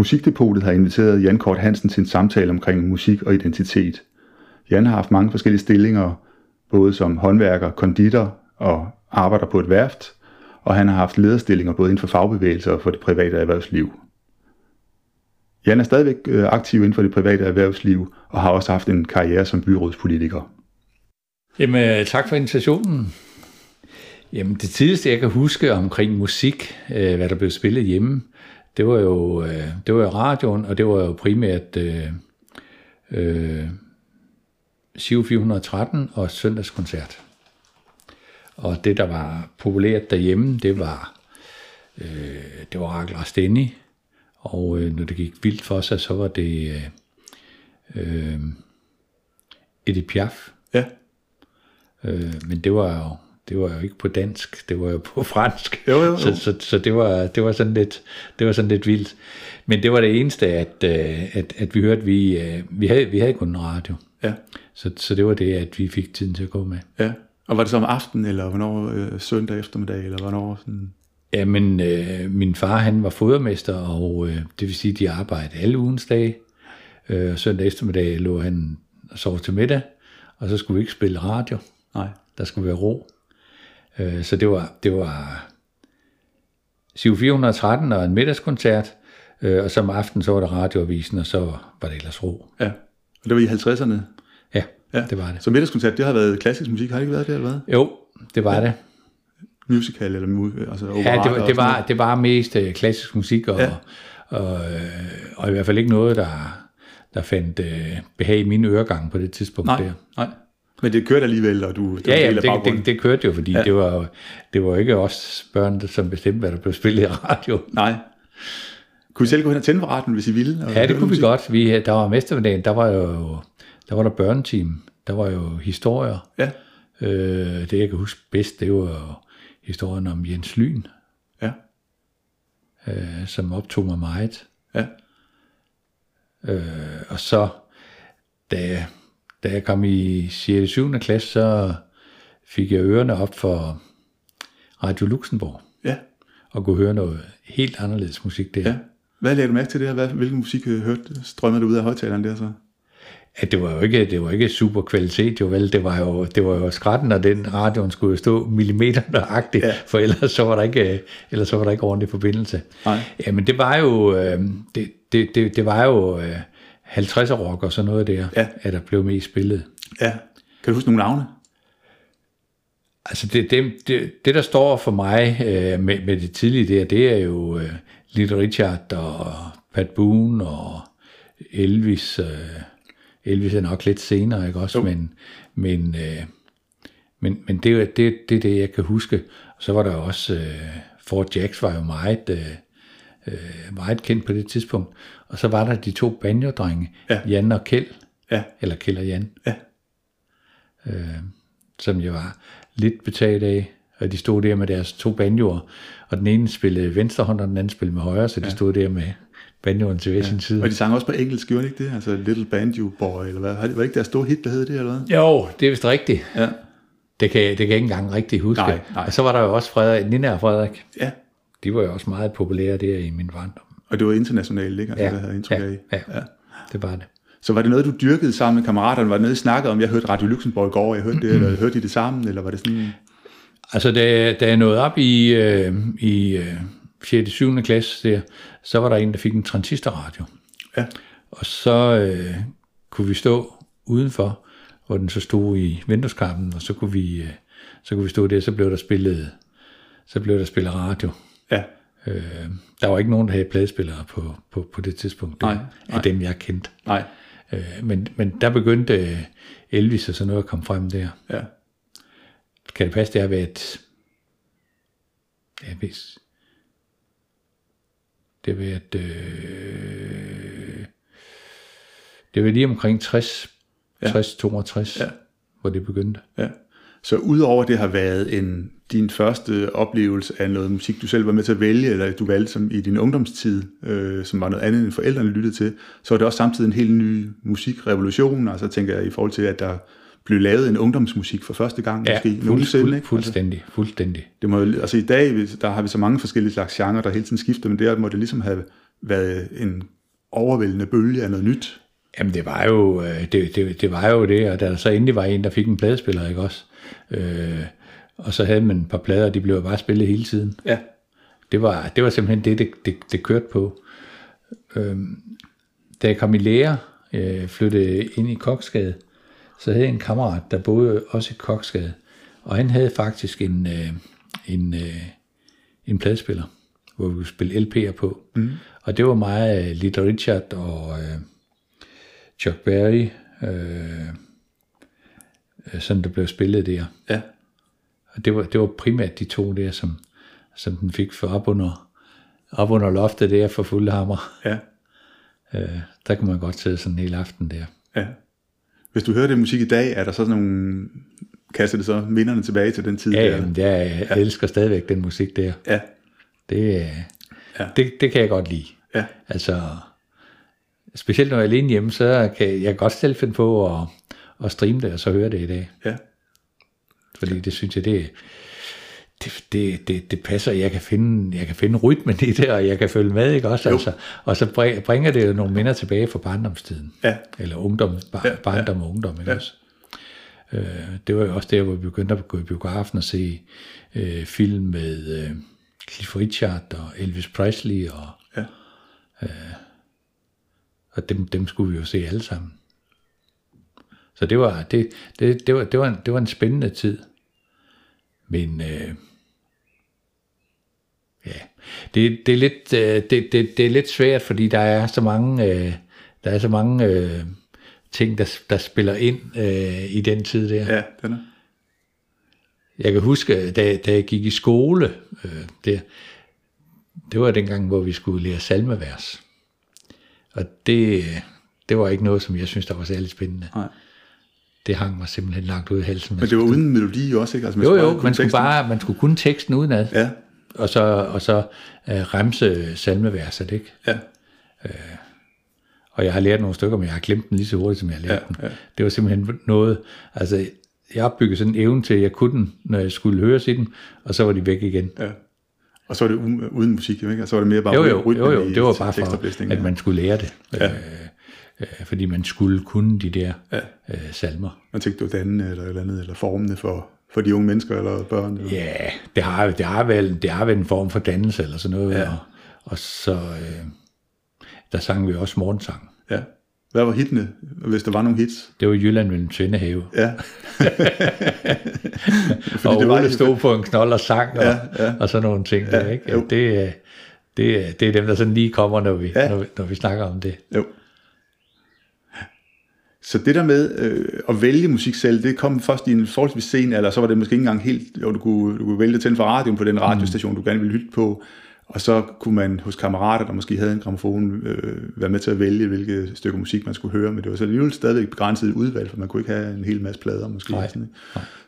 Musikdepotet har inviteret Jan Kort Hansen til en samtale omkring musik og identitet. Jan har haft mange forskellige stillinger, både som håndværker, konditor og arbejder på et værft, og han har haft lederstillinger både inden for fagbevægelser og for det private erhvervsliv. Jan er stadigvæk øh, aktiv inden for det private erhvervsliv og har også haft en karriere som byrådspolitiker. Jamen, øh, tak for invitationen. Jamen, det tidligste, jeg kan huske omkring musik, øh, hvad der blev spillet hjemme, det var jo, øh, det var jo radioen, og det var jo primært øh, øh, 413 og søndagskoncert. Og det, der var populært derhjemme, det var, øh, det var Rakel Rasteni, og øh, når det gik vildt for sig, så var det øh, øh, Edith Piaf. Ja. Øh, men det var jo det var jo ikke på dansk, det var jo på fransk. Jo, jo. Så, så, så det, var, det, var sådan lidt, det var sådan lidt vildt. Men det var det eneste, at, øh, at, at vi hørte, vi, øh, vi, havde, vi havde kun en radio. Ja. Så, så det var det, at vi fik tiden til at gå med. Ja. Og var det så om aftenen, eller hvornår øh, søndag eftermiddag, eller hvornår sådan... Ja, men øh, min far, han var fodermester, og øh, det vil sige, at de arbejdede alle ugens dage. Øh, søndag eftermiddag lå han og sov til middag, og så skulle vi ikke spille radio. Nej. Der skulle være ro. Øh, så det var, det var 413 og en middagskoncert, øh, og som aften så var der radioavisen, og så var det ellers ro. Ja. Og det var i 50'erne? Ja, Ja. det var det. Så middagskoncert, det har været klassisk musik, har det ikke været det, eller hvad? Jo, det var det. Musical eller altså Ja, operater det, var, og det, var, det var mest øh, klassisk musik, og, Ja. ja. og, øh, og i hvert fald ikke noget, der, der fandt øh, behag i mine øregange på det tidspunkt noget? der. Nej, nej. Men det kørte alligevel, og du det Ja, ja, det, det, det kørte jo, fordi Ja. det, var, det var ikke os børn, der som bestemte, hvad der blev spillet i radio. Nej. Kunne I selv gå hen og tænde for radioen, hvis I ville? og Ja, det kunne vi musik? godt. Vi, der var mestermiddagen, der var jo der var der børneteam, der var jo historier. Ja, Øh, det jeg kan huske bedst, det var historien om Jens Lyn, ja, øh, som optog mig meget. ja. Øh, og så, da, da jeg kom i 6. og 7. klasse, så fik jeg ørerne op for Radio Luxembourg, Ja, og kunne høre noget helt anderledes musik der. ja. Hvad lagde du mærke til det her? Hvad, hvilken musik øh, hørte, strømmede du ud af højtaleren der så? at det var jo ikke, det var ikke super kvalitet, jo vel, det var jo, det var jo skrætten, og den radioen skulle jo stå millimeter nøjagtigt, Ja. for ellers så var der ikke, ellers så var der ikke ordentlig forbindelse. Nej. Jamen det var jo, øh, det, det, det, det var jo øh, 50'er rock og sådan noget der, Ja. at der blev mest spillet. Ja. Kan du huske nogle navne? Altså det, det, det, det der står for mig øh, med, med det tidlige der, det er jo øh, Little Richard og Pat Boone og Elvis. Øh, Elvis er nok lidt senere, ikke også? Jo. Men, men, øh, men, men det, er det, det det, jeg kan huske. Og så var der også, øh, Fort Jacks var jo meget, øh, øh, meget kendt på det tidspunkt. Og så var der de to banjo-drenge, Ja. Jan og Kjeld, Ja. eller Kjeld og Jan Ja. som jeg var lidt betaget af. Og de stod der med deres to banjoer, og den ene spillede venstre hånd, og den anden spillede med højre, så de ja. stod der med banjoen til hver sin side. Og de sang også på engelsk, gjorde de ikke det? Altså Little Banjo Boy, eller hvad? Var det ikke deres store hit, der hed det, eller hvad? Jo, det er vist rigtigt. Ja. Det kan, det kan jeg ikke engang rigtig huske. Nej, nej. Og så var der jo også Frederik, Nina og Frederik. Ja. De var jo også meget populære der i min barndom. Og det var internationalt, ikke? Altså, Ja, det havde indtryk ja, af. ja. Det var det. Så var det noget, du dyrkede sammen med kammeraterne? Var det noget, I snakkede om? Jeg hørte Radio Luxembourg i går, jeg hørte det, eller hørte I det sammen? Eller var det sådan... Altså, da, da jeg nåede op i, øh, i øh, 6. og 7. klasse, der, så var der en, der fik en transistorradio. Ja. Og så øh, kunne vi stå udenfor, hvor den så stod i vindueskarpen, og så kunne vi, øh, så kunne vi stå der, så blev der spillet, så blev der spillet radio. Ja. Øh, der var ikke nogen, der havde pladespillere på, på, på det tidspunkt, Nej, af nej. dem jeg kendte. Nej. Øh, men, men der begyndte øh, Elvis og sådan noget at komme frem der. Ja. Kan det passe, det har været... Ja, hvis... Det har været... Øh, det var lige omkring 60, Ja. 60 62, Ja. hvor det begyndte. Ja. Så udover det har været en, din første oplevelse af noget musik, du selv var med til at vælge, eller du valgte som i din ungdomstid, øh, som var noget andet end forældrene lyttede til, så var det også samtidig en helt ny musikrevolution, altså tænker jeg i forhold til, at der blev lavet en ungdomsmusik for første gang, Ja, måske fuld, nogensinde, fuld, ikke? fuldstændig, fuldstændig. Det må, altså i dag, der har vi så mange forskellige slags genrer, der hele tiden skifter, men der må det ligesom have været en overvældende bølge af noget nyt. Jamen det var jo øh, det, det, det, var jo det, og da der så endelig var en, der fik en pladespiller, ikke også? Øh, og så havde man et par plader, og de blev bare spillet hele tiden. Ja. Det var, det var simpelthen det, det, det, det kørte på. Øhm, da jeg kom i lære, øh, flyttede ind i Koksgade, så havde jeg en kammerat, der boede også i Koksgade, og han havde faktisk en, øh, en, øh, en pladespiller, hvor vi kunne spille LP'er på. Mm. Og det var mig, øh, Little Richard og øh, Chuck Berry, øh, øh, sådan der blev spillet der. Ja. Og det var, det var primært de to der, som, som den fik for op under, op under loftet der for fulde hammer. Ja. Øh, der kan man godt sidde sådan en hel aften der. Ja. Hvis du hører det musik i dag, er der så sådan nogle... Kaster det så minderne tilbage til den tid? Ja, der? jamen, jeg ja. elsker stadigvæk den musik der. Ja. Det, øh, Ja. det, det kan jeg godt lide. Ja. Altså, specielt når jeg er alene hjemme, så kan jeg, jeg godt selv finde på at, at streame det, og så høre det i dag. Ja. Fordi det synes jeg, det, det, det, det, det passer. Jeg kan, finde, jeg kan finde rytmen i det, og jeg kan følge med, ikke også? Jo. Altså, og så bri- bringer det jo nogle minder tilbage fra barndomstiden. Ja. Eller ungdom, bar, Ja, ja, barndom og ungdom, ikke Ja. også? Øh, det var jo også der, hvor vi begyndte at gå i biografen og se øh, film med øh, Cliff Richard og Elvis Presley, og, Ja. og dem, dem skulle vi jo se alle sammen. Så det var, det, det, det var, det var, en, det var en spændende tid. Men øh, ja, det, det, er lidt, øh, det, det, det er lidt svært, fordi der er så mange, øh, der er så mange øh, ting, der, der spiller ind øh, i den tid der. Ja, den er. Jeg kan huske, da, da jeg gik i skole, øh, det, det var dengang, hvor vi skulle lære salmevers. Og det, det var ikke noget, som jeg synes, der var særlig spændende. Nej. Det hang mig simpelthen langt ud i halsen. Men det var uden melodi også, ikke? Altså, man jo, jo, man skulle, bare, man skulle kun teksten udenad, Ja, og så, og så uh, remse salmeverset, ikke? ja, Og jeg har lært nogle stykker, men jeg har glemt den lige så hurtigt, som jeg har lært Ja, den. ja. Det var simpelthen noget, altså jeg opbyggede sådan en evne til, at jeg kunne den, når jeg skulle høre i den, og så var de væk igen. ja. Og så var det uden, musik, ikke? Og så var det mere bare Jo, jo, jo, jo, det var bare for, at man skulle lære det. Ja. Øh, øh, fordi man skulle kunne de der Ja. øh, salmer. Man tænkte, var dannende eller eller andet, eller formende for, for de unge mennesker eller børn. Eller? Ja, det har, det har, vel, det har vel en form for dannelse eller sådan noget. Ja. Og, og så, øh, der sang vi også morgensang. ja. Hvad var hitene, hvis der var nogle hits? Det var Jylland mellem Tvindehave. Ja, og det var stod på en knold og sang, og, Ja, ja. og sådan nogle ting. der, ikke? jo. Det, er- det, er- det er dem, der sådan lige kommer, når vi, Ja. når, vi, når vi snakker om det. jo. Så det der med øh, at vælge musik selv, det kom først i en forholdsvis sen alder, så var det måske ikke engang helt, jo, du kunne, du kunne vælge at tænde for radioen på den radiostation, du gerne ville lytte på, og så kunne man hos kammerater, der måske havde en gramofon, øh, være med til at vælge, hvilke stykker musik man skulle høre, men det var så alligevel stadigvæk begrænset udvalg, for man kunne ikke have en hel masse plader måske. Nej. Sådan?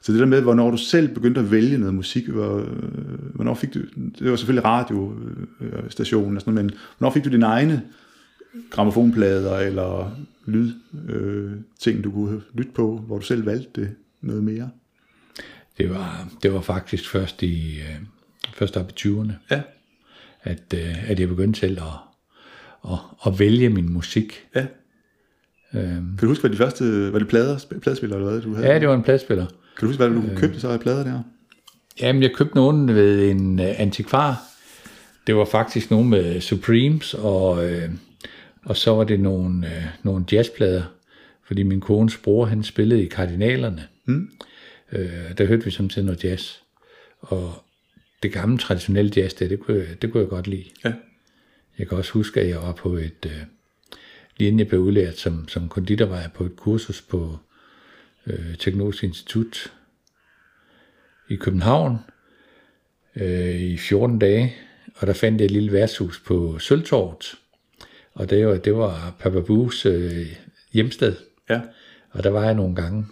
Så det der med, hvornår du selv begyndte at vælge noget musik, hvor, øh, hvornår fik du, det var selvfølgelig radiostationen og sådan noget, men hvornår fik du dine egne gramofonplader eller lyd øh, ting, du kunne lytte på, hvor du selv valgte det noget mere? Det var, det var faktisk først i øh, først op i 20'erne, Ja, at, øh, at jeg begyndte selv at, at, at vælge min musik. ja. Øhm, Kan du huske, hvad de første, var det plader, pladespillere eller hvad, du havde? ja, det var en pladspiller. Kan du huske, hvad du øh. købte så af plader der? Jamen, jeg købte nogen ved en uh, antikvar. Det var faktisk nogen med Supremes, og, øh, og så var det nogle, øh, nogle jazzplader, fordi min kones bror, han spillede i Kardinalerne. Mm. Øh, der hørte vi samtidig noget jazz. Og det gamle traditionelle jazz, der, det, kunne, jeg- det kunne jeg godt lide. Ja. Jeg kan også huske, at jeg var på et, øh, lige inden jeg blev udlært som, som konditor, var jeg på et kursus på øh, Teknologisk Institut i København øh, i 14 dage, og der fandt jeg et lille værtshus på Sølvtorvet, og det var, det var Papa Bues øh, hjemsted, Ja, og der var jeg nogle gange,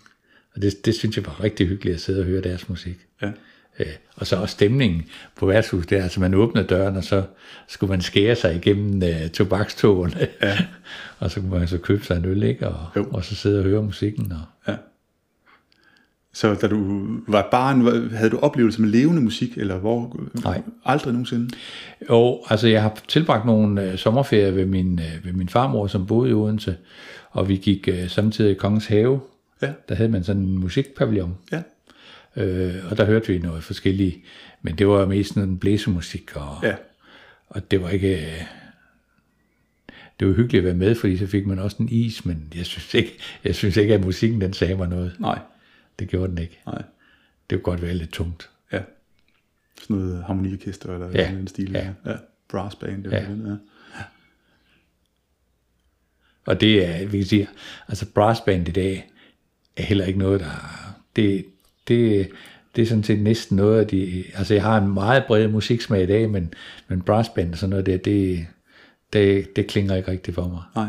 og det, det synes jeg var rigtig hyggeligt at sidde og høre deres musik. ja. Øh, og så også stemningen på værtshuset der, altså man åbnede døren, og så skulle man skære sig igennem øh, tobakstogene, Ja. og så kunne man så købe sig en øl, ikke? Og, Jo. og så sidde og høre musikken. Og, Ja. Så da du var barn, havde du oplevelser med levende musik, eller hvor? Nej. Aldrig nogensinde? Jo, altså jeg har tilbragt nogle øh, sommerferier ved min, øh, ved min farmor, som boede i Odense, og vi gik øh, samtidig i Kongens Have. Ja. Der havde man sådan en musikpavillon, Ja. øh, og der hørte vi noget forskelligt, men det var mest sådan blæsemusik, og, Ja. og det var ikke... øh, Det var hyggeligt at være med, fordi så fik man også en is, men jeg synes ikke, jeg synes ikke at musikken den sagde mig noget. Nej. Det gjorde den ikke. Nej. Det kunne godt være lidt tungt. Ja. Sådan noget harmoniorkester eller Ja. ja. en stil. Ja. ja. Brass band. Det Ja. Den, ja. Og det er, vi kan sige, altså brassband i dag er heller ikke noget, der... Det, det, det er sådan set næsten noget af de... Altså jeg har en meget bred musiksmag i dag, men, men brassband og sådan noget der, det, det, det klinger ikke rigtigt for mig. Nej.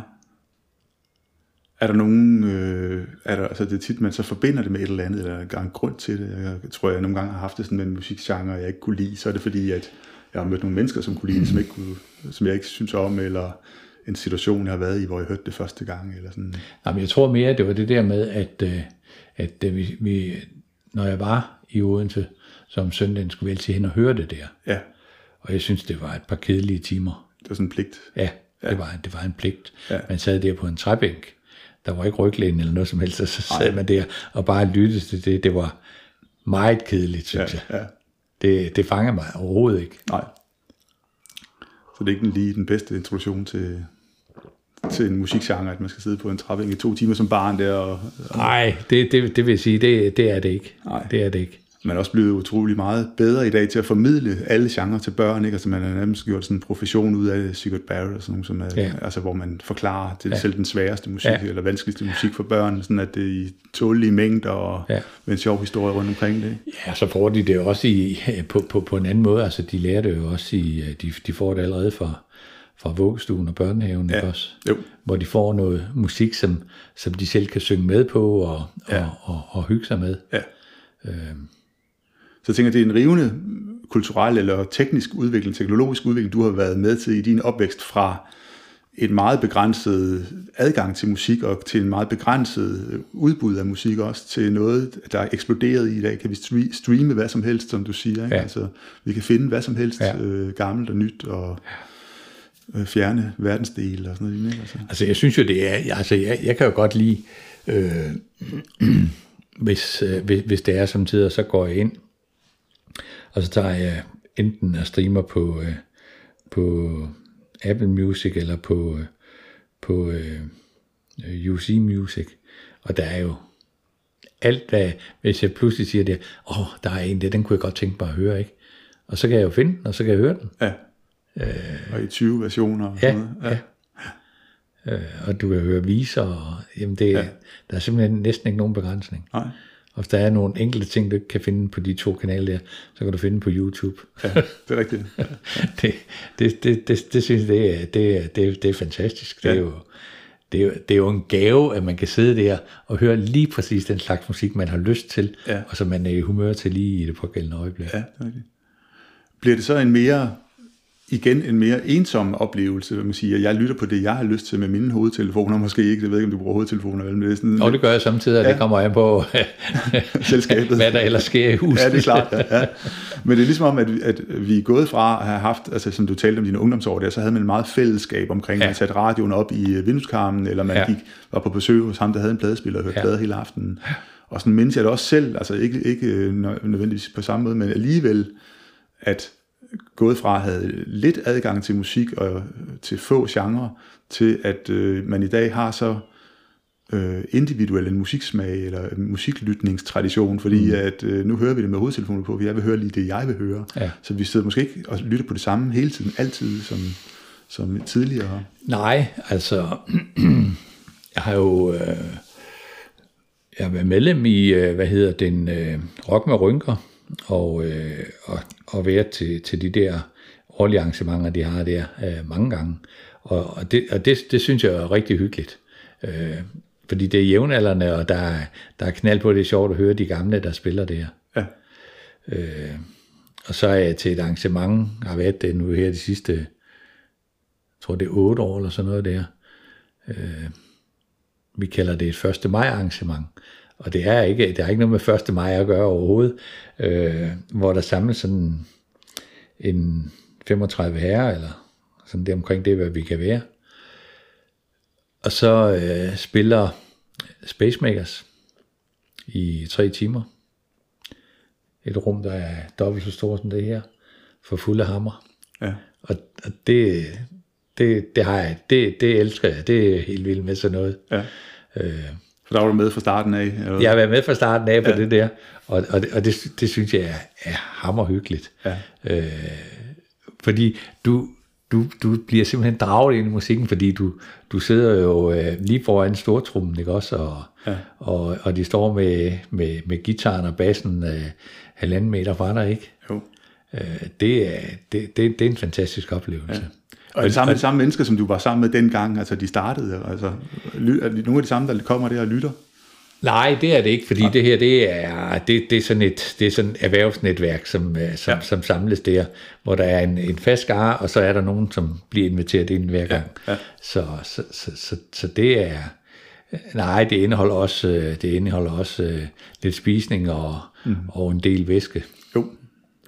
Er der nogen, øh, er der, altså det er tit, man så forbinder det med et eller andet, eller er der en grund til det? Jeg tror, jeg nogle gange har haft det sådan med en musikgenre, jeg ikke kunne lide, så er det fordi, at jeg har mødt nogle mennesker, som kunne lide som, ikke kunne, som jeg ikke synes om, eller en situation, jeg har været i, hvor jeg hørte det første gang, eller sådan. Jamen, jeg tror mere, det var det der med, at, øh, at øh, vi, vi, når jeg var i Odense, så om søndagen skulle vi altid hen og høre det der. Ja, Og jeg synes, det var et par kedelige timer. det var sådan en pligt. Ja, det, var, det var en pligt. Ja. Man sad der på en træbænk. Der var ikke ryglæn eller noget som helst, og så sad man der og bare lyttede til det. Det var meget kedeligt, Ja, synes jeg. ja. Det, det fanger mig overhovedet ikke. Nej. Så det er ikke lige den bedste introduktion til, til en musikgenre, at man skal sidde på en træbænk i to timer som barn der, og, Nej, det, det, det vil sige, det, det er det ikke. Nej. Det er det ikke. Man er også blevet utrolig meget bedre i dag til at formidle alle genrer til børn, ikke? Altså man har nærmest gjort sådan en profession ud af Sigurd Barrett og sådan nogle, som er, Ja. altså hvor man forklarer det ja. selv den sværeste musik, Ja. eller vanskeligste musik for børn, sådan at det er i tålige mængder og Ja. med en sjov historie rundt omkring det. Ja, så får de det også i, på, på, på en anden måde. Altså, de lærer det jo også i, de, de får det allerede fra, fra vuggestuen og børnehaven, ja. også? Jo. Hvor de får noget musik, som, som de selv kan synge med på og, Ja. og, og, og hygge sig med. Ja. Så jeg tænker, det er en rivende kulturel eller teknisk udvikling, teknologisk udvikling, du har været med til i din opvækst fra et meget begrænset adgang til musik og til en meget begrænset udbud af musik også til noget, der er eksploderet i dag. Kan vi stre- streame hvad som helst, som du siger. Ikke? Ja. Altså, vi kan finde hvad som helst, Ja. øh, gammelt og nyt og øh, fjerne verdensdele og sådan noget. Ikke? Altså. Altså, jeg synes jo, det er... Altså, jeg, jeg kan jo godt lide... Øh, hvis, øh, hvis, hvis det er som tider, så går jeg ind, og så tager jeg enten og streamer på, øh, på Apple Music eller på, øh, på øh, UC Music. Og der er jo alt, hvad, hvis jeg pludselig siger det, åh, oh, der er en der, den kunne jeg godt tænke mig at høre, ikke? Og så kan jeg jo finde den, og så kan jeg høre den. Ja. Øh, og i 20 versioner og Ja, sådan noget. ja. Øh, og du kan høre viser, og jamen det, ja. Ja. der er simpelthen næsten ikke nogen begrænsning. Nej. Og hvis der er nogle enkelte ting, du ikke kan finde på de to kanaler der, så kan du finde på YouTube. Ja, det er rigtigt. Ja. det, det, det, det, det synes jeg, det er, det, er, det, er, det er fantastisk. Det er, Ja. jo, det, er jo, det er jo en gave, at man kan sidde der og høre lige præcis den slags musik, man har lyst til, Ja. og som man er i humør til lige i det pågældende øjeblik. Ja, det er rigtigt. Bliver det så en mere, igen en mere ensom oplevelse, hvad man siger, jeg lytter på det, jeg har lyst til med mine hovedtelefoner, måske ikke, jeg ved ikke, om du bruger hovedtelefoner, men det er sådan, Og det gør jeg samtidig, og ja. det kommer an på, Selskabet. hvad der ellers sker i huset. Ja, det er klart. Ja, ja. Men det er ligesom om, at, at vi er gået fra at have haft, altså som du talte om dine ungdomsår der, så havde man en meget fællesskab omkring, Ja. man satte radioen op i øh, vindueskarmen, eller man Ja. gik, var på besøg hos ham, der havde en pladespiller og hørte Ja. plader hele aftenen. Og sådan mindes jeg det også selv, altså ikke, ikke øh, nø- nødvendigvis på samme måde, men alligevel, at gået fra at have lidt adgang til musik og til få genrer, til at øh, man i dag har så øh, individuel en musiksmag eller en musiklytningstradition, fordi mm. at øh, nu hører vi det med hovedtelefoner på, for jeg vil høre lige det, jeg vil høre. Ja. Så vi sidder måske ikke og lytter på det samme hele tiden, altid som, som tidligere. Nej, altså, jeg har jo, øh, jeg har været medlem i, øh, hvad hedder den, øh, Rock med Rynker, og, øh, og, og været til, til de der årlige arrangementer, de har der øh, mange gange. Og, og, det, og det, det synes jeg er rigtig hyggeligt. Øh, fordi det er jævnaldrende, og der, er- der er knald på, det er sjovt at høre de gamle, der spiller der. Ja, Øh, og så er jeg til et arrangement, har været det nu her de sidste, jeg tror det er otte år eller sådan noget der. Øh, vi kalder det et 1. maj arrangement. Og det er ikke, det er ikke noget med 1. maj at gøre overhovedet, øh, hvor der samles sådan en 35 herrer, eller sådan det omkring det, hvad vi kan være. Og så øh, spiller Spacemakers i tre timer. Et rum, der er dobbelt så stort som det her, for fulde hammer. Ja. Og, og det, det, det har jeg, det, det elsker jeg, det er helt vildt med sådan noget. ja. Øh, For der var du med fra starten af? Eller? jeg har været med fra starten af på ja. det der, og, og, det, og det, det synes jeg er, er hammerhyggeligt. Ja. Øh, fordi du, du, du bliver simpelthen draget ind i musikken, fordi du, du sidder jo øh, lige foran stortrummen, ikke også? Og, Ja. og, og de står med, med, med gitaren og bassen øh, halvanden meter fra dig, ikke? Jo. Øh, det, er, det, det, det er en fantastisk oplevelse. Ja. Og det samme, de samme mennesker, som du var sammen med dengang, altså de startede, altså ly- er nogle af de samme, der kommer der og lytter? Nej, det er det ikke, fordi det her det er, det, det er sådan et det er sådan et erhvervsnetværk, som, øh, som, ja. som samles der, hvor der er en, en fast skare, og så er der nogen, som bliver inviteret ind hver gang. ja. Så, så, så, så, så det er, nej, det indeholder også, øh, det indeholder også øh, lidt spisning og, mm. og en del væske. Jo.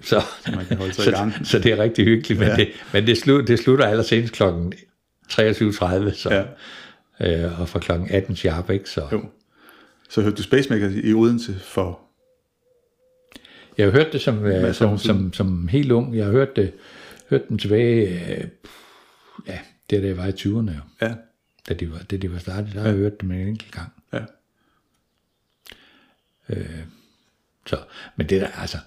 Så, man kan holde sig i så, gang. så det er rigtig hyggeligt, men, Ja. det, men det, slut, det slutter allersenest klokken 23.30, så, Ja. øh, og fra klokken 18 sharp, ikke? Så, Jo. Så hørte du Spacemaker i Odense for... Jeg har hørt det som, øh, som, som, som helt ung. Jeg har hørt, det, hørt den tilbage, øh, ja, det er jeg var i 20'erne jo. Ja. Da de var, da de var startet, der har jeg hørt dem en enkelt gang. Ja. Så, men det der, altså,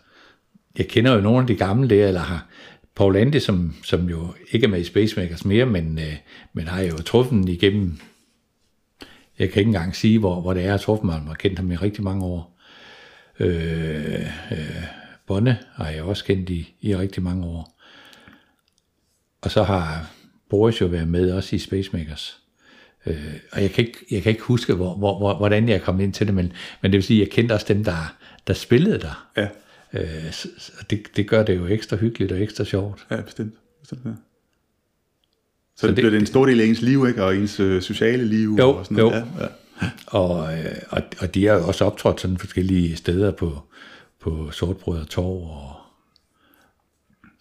jeg kender jo nogle af de gamle der, eller har Paul Ande, som, som jo ikke er med i Spacemakers mere, men, øh, men har jo truffet den igennem, jeg kan ikke engang sige, hvor, hvor det er, jeg truffet mig, jeg har kendt ham i rigtig mange år. Øh, øh, Bonne har jeg også kendt i, i rigtig mange år. Og så har Boris jo været med også i Spacemakers. Øh, og jeg kan ikke, jeg kan ikke huske, hvor, hvor, hvor, hvordan jeg kom ind til det, men, men det vil sige, at jeg kendte også dem, der, der spillede der. Ja. Øh, det, det gør det jo ekstra hyggeligt og ekstra sjovt. Ja, bestemt. bestemt ja. Så, Så så det, det- bliver det en stor del af ens liv, ikke? Og ens øh, sociale liv Jo, og sådan noget. jo. Ja, ja. Og, øh, og, og de har jo også optrådt sådan forskellige steder på, på Sortbrød og Torv, og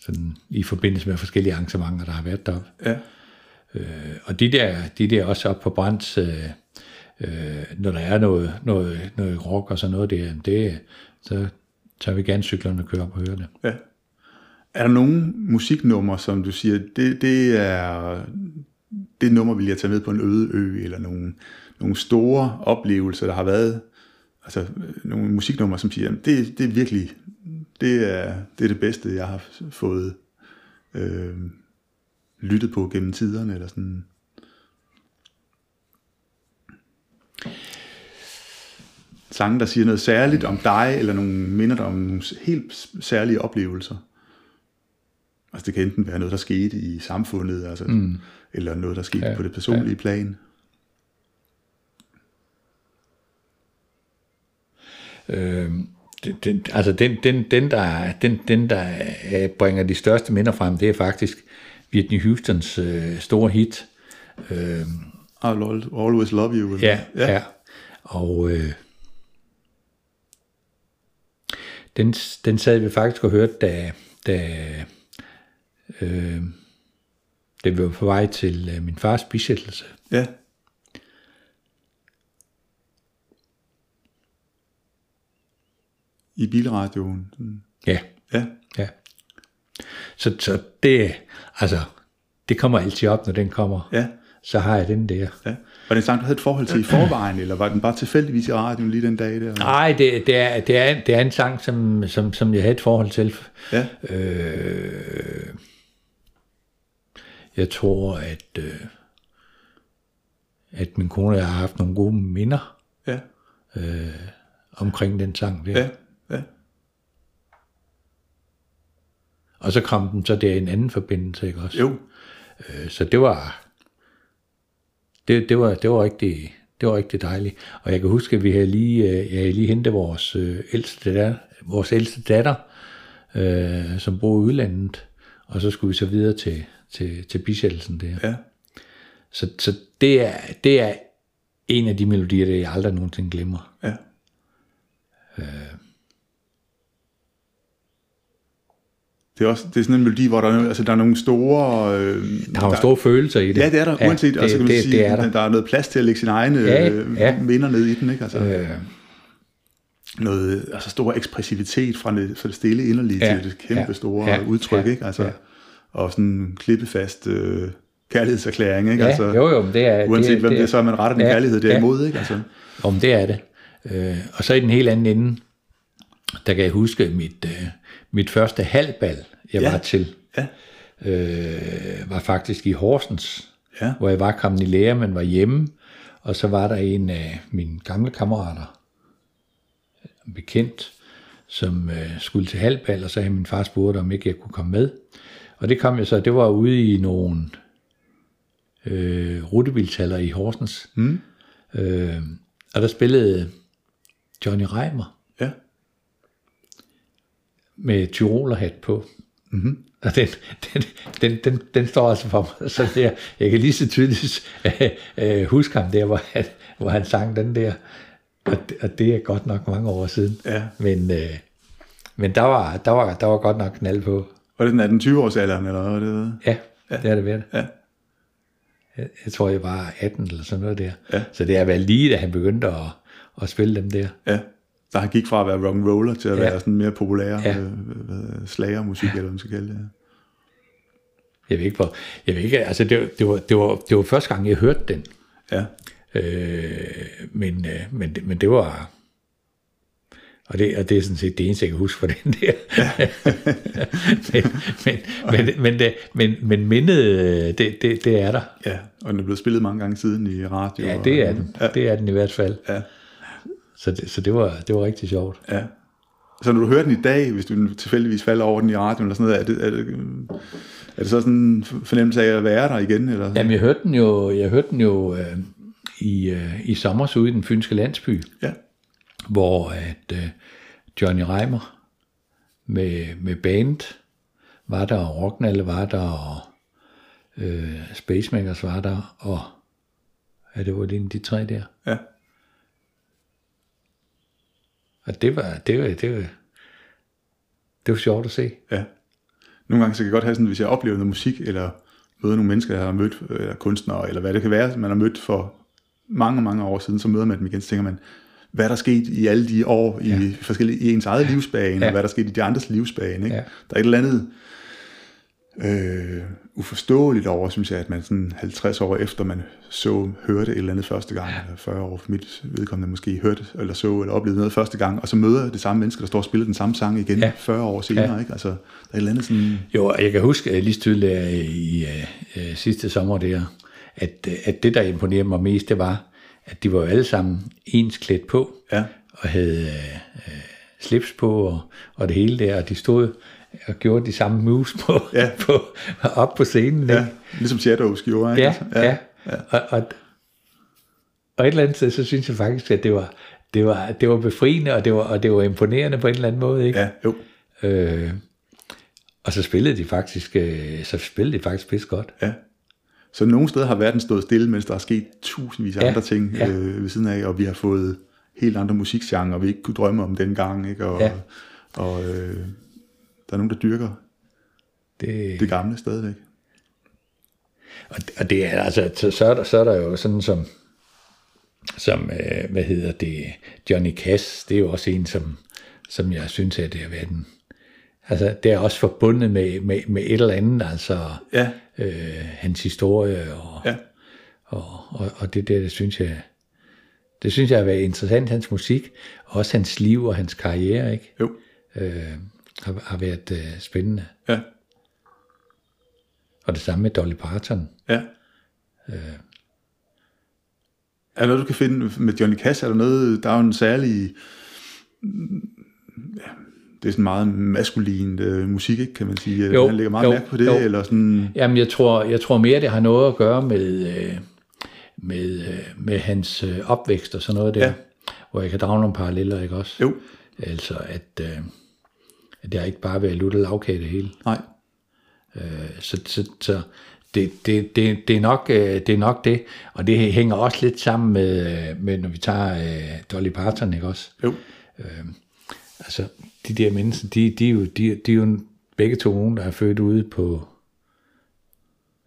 sådan i forbindelse med forskellige arrangementer, der har været deroppe. ja. Øh, og de der, de der også op på Brands, øh, øh, når der er noget, noget, noget rock og sådan noget der, det, så tager vi gerne cyklerne køre op og høre det. Ja. Er der nogle musiknumre, som du siger, det, det er det nummer vil jeg tage med på en øde ø, eller nogle, nogle store oplevelser, der har været, altså nogle musiknumre, som siger, det, det er virkelig, det er, det er det bedste, jeg har fået øh, lyttet på gennem tiderne, eller sådan. Sange, der siger noget særligt om dig, eller nogle minder dig om nogle helt særlige oplevelser. Altså det kan enten være noget, der skete i samfundet, altså, mm. eller noget, der skete Ja, på det personlige ja. plan. Øh, den, den, altså den, den, den, der, den, den, der øh, bringer de største minder frem, det er faktisk Whitney Houstons øh, store hit. Øh, I'll always love you. ja, ja. ja. Og øh, den, den sad vi faktisk og hørte, da, da, øh, da vi var på vej til øh, min fars bisættelse. ja. I bilradioen. Ja, Ja, ja. Så, så det, altså, det kommer altid op, når den kommer. ja, Så har jeg den der. ja. Var det en sang, du havde et forhold til i forvejen, eller var den bare tilfældigvis i radioen lige den dag der? Nej, det, det, er, det, er, det er en sang, som, som, som jeg havde et forhold til. Ja, Øh, jeg tror, at, øh, at min kone og jeg har haft nogle gode minder ja, omkring den sang der. ja, ja. Og så kom den så der i en anden forbindelse, ikke også? Jo, Øh, Så det var, det, det var, det var rigtig, det var rigtig dejligt. Og jeg kan huske, at vi havde lige, øh, jeg havde lige hentet vores øh, ældste datter, vores ældste datter, øh, som bor i udlandet, og så skulle vi så videre til, til, til bisættelsen der. ja, Så, så det, er, det er en af de melodier, der jeg aldrig nogensinde glemmer. ja. Det er, også, det er sådan en melodi, hvor der, er- altså, der er nogle store... Øh, Der har jo store følelser i det. Ja, det er der, uanset. det, altså, kan man det, sige, det er der. der er noget plads til at lægge sine egne Ja, øh, ja. minder ned i den, ikke? Altså, Øh, noget altså stor ekspressivitet fra det, fra det stille inderlige Ja, til det kæmpe ja, store ja, udtryk, ja, ikke? Altså, ja. Og sådan en klippefast øh, kærlighedserklæring, ikke? ja, altså, jo, jo, det er... uanset det, hvem det er, så er man rettet den ja, kærlighed ja. derimod, ikke? Altså, men det er det. Øh, og så i den helt anden ende, der kan jeg huske mit, øh, mit første halvbal, jeg Ja. var til, ja, øh, var faktisk i Horsens, ja, hvor jeg var kommet i lære, men var hjemme, og så var der en af mine gamle kammerater, en bekendt, som øh, skulle til halvbal, og så havde min far spurgt, om ikke jeg kunne komme med. Og det kom jeg så, det var ude i nogle øh, rutebiltaller i Horsens. Mm. Øh, og der spillede Johnny Reimer med tyrolerhat på. Mm-hmm. Og den, den, den, den, den står altså for mig så der. Jeg kan lige så tydeligt øh, øh, huske ham der, hvor han, hvor han sang den der. Og, det- og det er godt nok mange år siden. ja. Men, øh, men der, var, der, var, der var godt nok knald på. Og det den 18-20 års alderen, eller hvad det? Ja, ja. det er det været. Ja. Jeg, jeg tror, jeg var 18 eller sådan noget der. Ja. Så det er vel lige, da han begyndte at, at spille dem der. Ja, så han gik fra at være rock and roller til at Ja. være sådan mere populær Ja. øh, slagermusik, eller hvad man skal kalde det. Jeg ved ikke, hvor, jeg ved ikke, altså det, det, var, det, var, det var første gang, jeg hørte den. Ja, Øh, men, øh, men, men det var... Og det, og det er sådan set det eneste, jeg kan huske for den der. men, men, men, men, det, men, men mindet, øh, det, det, det er der. ja, og den er blevet spillet mange gange siden i radio. Ja, og- det er den. Ja, Det er den i hvert fald. ja, Så det, så det, var, det var rigtig sjovt. ja. Så når du hører den i dag, hvis du tilfældigvis falder over den i radioen eller sådan noget, er det, er det, er det så sådan en fornemmelse af at være der igen? Eller? Jamen, jeg hørte den jo, jeg hørte den jo øh, i, øh, i sommer ude i den fynske landsby, Ja, hvor at øh, Johnny Reimer med, med band var der, og Rocknalle var der, og øh, Spacemakers var der, og ja, det var lige de tre der. ja, Og det var, det var, det var, det var sjovt at se. ja. Nogle gange så kan jeg godt have sådan, hvis jeg oplever noget musik, eller møder nogle mennesker, jeg har mødt, eller kunstnere, eller hvad det kan være, man har mødt for mange, mange år siden, så møder man dem igen, så tænker man, hvad er der sket i alle de år i, ja. forskellige, i ens eget livsbane, ja. Og hvad er der sket i de andres livsbane. Ikke? Ja. Der er et eller andet øh, uforståeligt over, synes jeg, at man sådan 50 år efter, man så, hørte et eller andet første gang, eller 40 år for mit vedkommende måske, hørte eller så, eller oplevede noget første gang, og så møder det samme menneske, der står og spiller den samme sang igen ja. Ja. 40 år senere. Ja. Ikke? Altså, der er et eller andet sådan... Jo, jeg kan huske øh, lige tydeligt øh, i øh, øh, sidste sommer der, at, at det, der imponerede mig mest, det var, at de var jo alle sammen ens klædt på, Ja. og havde øh, slips på, og, og det hele der, og de stod og gjorde de samme moves på, Ja. på op på scenen. ikke? Ja, ligesom Shadows gjorde, ikke? Ja, ja, ja. Og, og, og et eller andet sted, så synes jeg faktisk, at det var, det var, det var befriende, og det var, og det var imponerende på en eller anden måde. Ikke? Ja, jo. Øh, og så spillede de faktisk, øh, så spillede de faktisk pisse godt. Ja. Så nogle steder har verden stået stille, mens der er sket tusindvis af Ja, andre ting ja. øh, ved siden af, og vi har fået helt andre musikgenre, vi ikke kunne drømme om dengang, ikke? Og, Ja. og øh, der er nogen, der dyrker Det, det gamle stadigvæk. Og, og det er altså, så, så, er der, så er der jo sådan som, som øh, hvad hedder det, Johnny Cash, det er jo også en, som, som jeg synes, at det har været en, altså det er også forbundet med, med, med et eller andet, altså Ja, øh, hans historie og, ja, og, og, og det der, det synes jeg, det synes jeg har været interessant, hans musik, og også hans liv og hans karriere, ikke? jo, Øh, har, har været øh, spændende. ja, Og det samme med Dolly Parton. ja. Er der noget, du kan finde med Johnny Cash? Er der noget, der er en særlig... Ja, det er sådan meget maskulin øh, musik, ikke, kan man sige. Jo, Han lægger meget jo, mærke på det, jo. eller sådan... Jamen, jeg tror, jeg tror mere, det har noget at gøre med, øh, med, øh, med hans øh, opvækst og sådan noget der, Ja. hvor jeg kan drage nogle paralleller, ikke også? Jo, Altså, at, øh, at det har ikke bare været lutte lavkage det hele. nej, Øh, så så, så det, det, det, det, er nok, øh, det er nok det, og det hænger også lidt sammen med, med når vi tager øh, Dolly Parton, ikke også? jo, Øh, altså, de der mennesker, de, de, er jo, de, de er jo begge to nogen, der er født ude på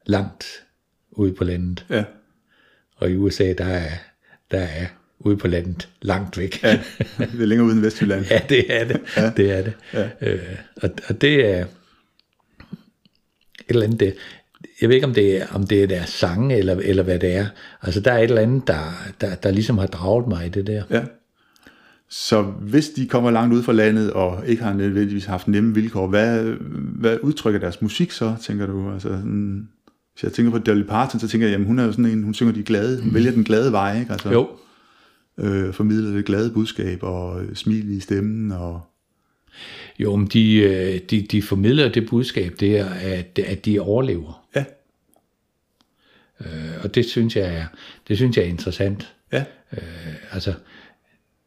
langt ude på landet. Ja. Og i USA, der er, der er ude på landet langt væk. ja. Det er længere uden Vestjylland. ja, det er det. Ja. Det er det. Ja. Øh, og, og det er et eller andet, det, jeg ved ikke, om det er, om det er deres sange, eller, eller hvad det er. Altså, der er et eller andet, der, der, der ligesom har draget mig i det der. Ja. Så hvis de kommer langt ud fra landet, og ikke har nødvendigvis haft nemme vilkår, hvad, hvad udtrykker deres musik så, tænker du? Altså, sådan, hvis jeg tænker på Dolly Parton, så tænker jeg, jamen hun er jo sådan en, hun synger de glade, hun vælger den glade vej, ikke? Altså, Jo, Øh, formidler det glade budskab, og øh, smil i stemmen, og jo men de, øh, de, de formidler det budskab der, at, at de overlever. ja, Øh, Og det synes jeg er, det synes jeg er interessant. ja, Øh, altså,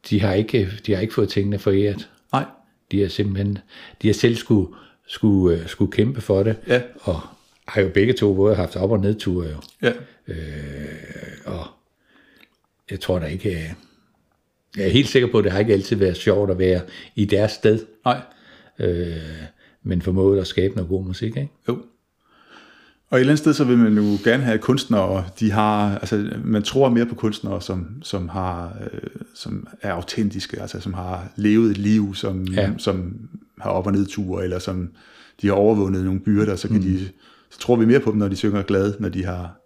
de har ikke, de har ikke fået tingene foræret. nej, De har simpelthen, de har selv skulle, skulle, øh, skulle kæmpe for det. Ja. Og har jo begge to både haft op- og nedture jo. ja, Og jeg tror da ikke, øh, jeg er helt sikker på, at det har ikke altid været sjovt at være i deres sted. nej, Øh, men formået at skabe noget god musik, ikke? jo. Og et eller andet sted, så vil man jo gerne have kunstnere, de har, altså man tror mere på kunstnere, som, som, har, øh, som er autentiske, altså som har levet et liv, som, Ja. ja. som har op- og nedture, eller som de har overvundet nogle byrder, så kan mm. de, så tror vi mere på dem, når de synger glad, når de har,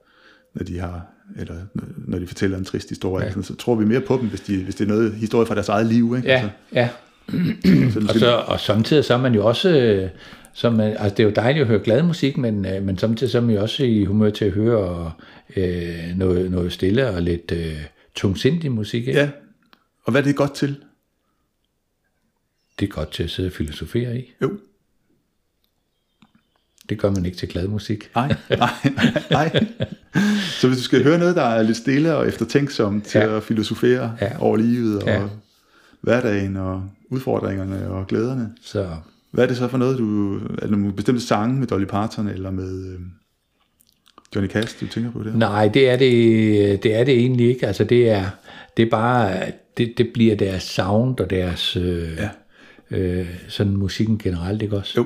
når de har, eller når de fortæller en trist historie, ja. så tror vi mere på dem, hvis, de, hvis det er noget historie fra deres eget liv, ikke? Ja, ja. så, Og, så, og samtidig så er man jo også, øh, som, altså det er jo dejligt at høre glad musik, men, øh, men samtidig så er man jo også i humør til at høre øh, noget, noget stille og lidt øh, tungsindig musik. Ikke? ja. Og hvad er det godt til? Det er godt til at sidde og filosofere i. Jo, Det gør man ikke til glad musik. Nej, nej, nej. Så hvis du skal høre noget, der er lidt stille og eftertænksomt til Ja. at filosofere Ja. over livet og Ja. hverdagen og udfordringerne og glæderne, Så hvad er det så for noget, du, er det nogle bestemte sange med Dolly Parton eller med øh, Johnny Cash, du tænker på det? nej, det er det, det er det egentlig ikke. Altså det er, det er bare, det, det bliver deres sound og deres, øh, Ja. øh, sådan musikken generelt, ikke også? Jo.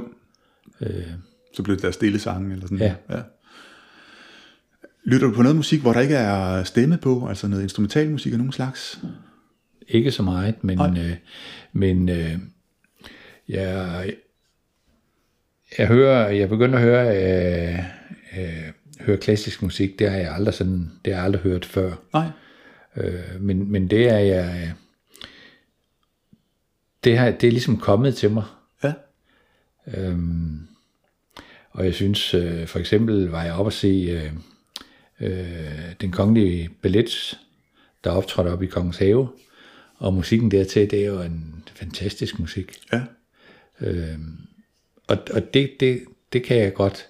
Øh. Så bliver det der stille sange eller sådan Ja. ja. Lytter du på noget musik, hvor der ikke er stemme på, altså noget instrumental musik af nogen slags? Ikke så meget, men, Nej. øh, men øh, jeg, jeg hører, jeg begynder at høre, øh, øh, høre klassisk musik, det har jeg aldrig sådan, det har jeg aldrig hørt før. Nej. Øh, men, men det er jeg, øh, det, har, det er ligesom kommet til mig. Ja. Øhm, og jeg synes, øh, for eksempel var jeg oppe at se øh, øh, den kongelige ballet, der optrådte op i Kongens Have, og musikken dertil, det er jo en fantastisk musik. Ja. Og, og det, det, det kan jeg godt,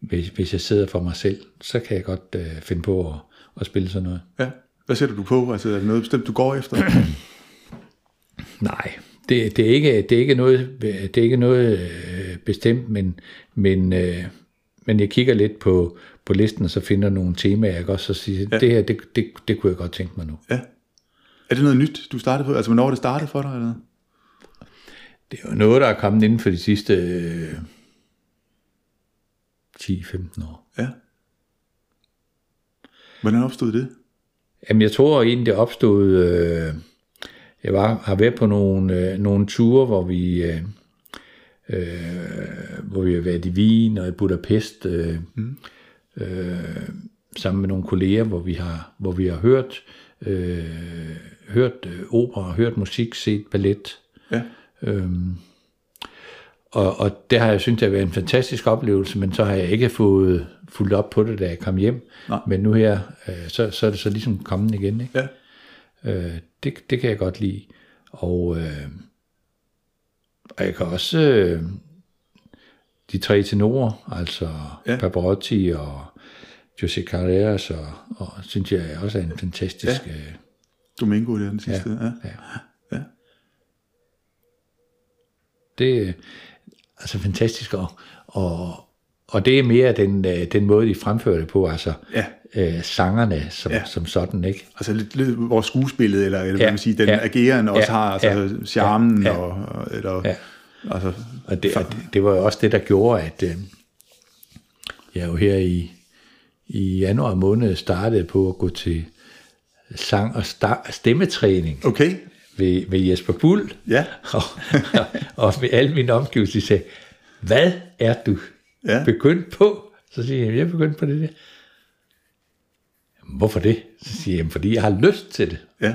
hvis, hvis jeg sidder for mig selv, så kan jeg godt øh, finde på at, at spille sådan noget. ja. Hvad sætter du på? Altså er det noget bestemt, du går efter? Nej, det, det, er ikke, det er ikke noget, det er ikke noget øh, bestemt, men, men, øh, men jeg kigger lidt på, på listen, og så finder nogle temaer, jeg også så sige, ja. det her, det, det, det kunne jeg godt tænke mig nu. Ja. Er det noget nyt, du startede på? Altså, hvornår det startet for dig? Eller? Det er jo noget, der er kommet inden for de sidste øh, 10-15 år. Ja. Hvordan opstod det? Jamen, jeg tror egentlig, det opstod... Øh, jeg var, har været på nogle, øh, nogle ture, hvor vi, øh, øh, hvor vi har været i Wien og i Budapest, øh, mm. øh, sammen med nogle kolleger, hvor vi har, hvor vi har hørt, øh, hørt øh, opera, hørt musik, set ballet. Ja. Øhm, og, og det har jeg synes, det har været en fantastisk oplevelse, men så har jeg ikke fået fuldt op på det, da jeg kom hjem. Nej. Men nu her, øh, så, så er det så ligesom kommet igen. Ikke? Ja. Øh, det, det kan jeg godt lide. Og, øh, og jeg kan også øh, de tre tenorer, altså Ja. Pavarotti og José Carreras, og, og synes jeg også er en fantastisk... Ja. Øh, Domingo, det er den sidste. Ja. ja. ja. Ja. Det er altså fantastisk, og, og, og det er mere den, øh, den måde, de fremfører det på. Altså, Ja. Øh, sangerne som, Ja. som sådan, ikke? Altså lidt, lidt hvor skuespillet, eller, eller ja, hvad man sige, den ja, ageren også ja, har, altså ja, charmen, ja, og, eller, Ja. altså, Og det, det, det var jo også det, der gjorde, at øh, jeg jo her i, i januar måned startede på at gå til sang- og sta- stemmetræning okay, ved, ved Jesper Bull. ja, Og, og med alle mine omgivelser, de sagde, hvad er du Ja. begyndt på? Så siger jeg, jeg er begyndt på det der. "Jamen, Hvorfor det? Så siger jeg, "Jamen, fordi jeg har lyst til det. ja,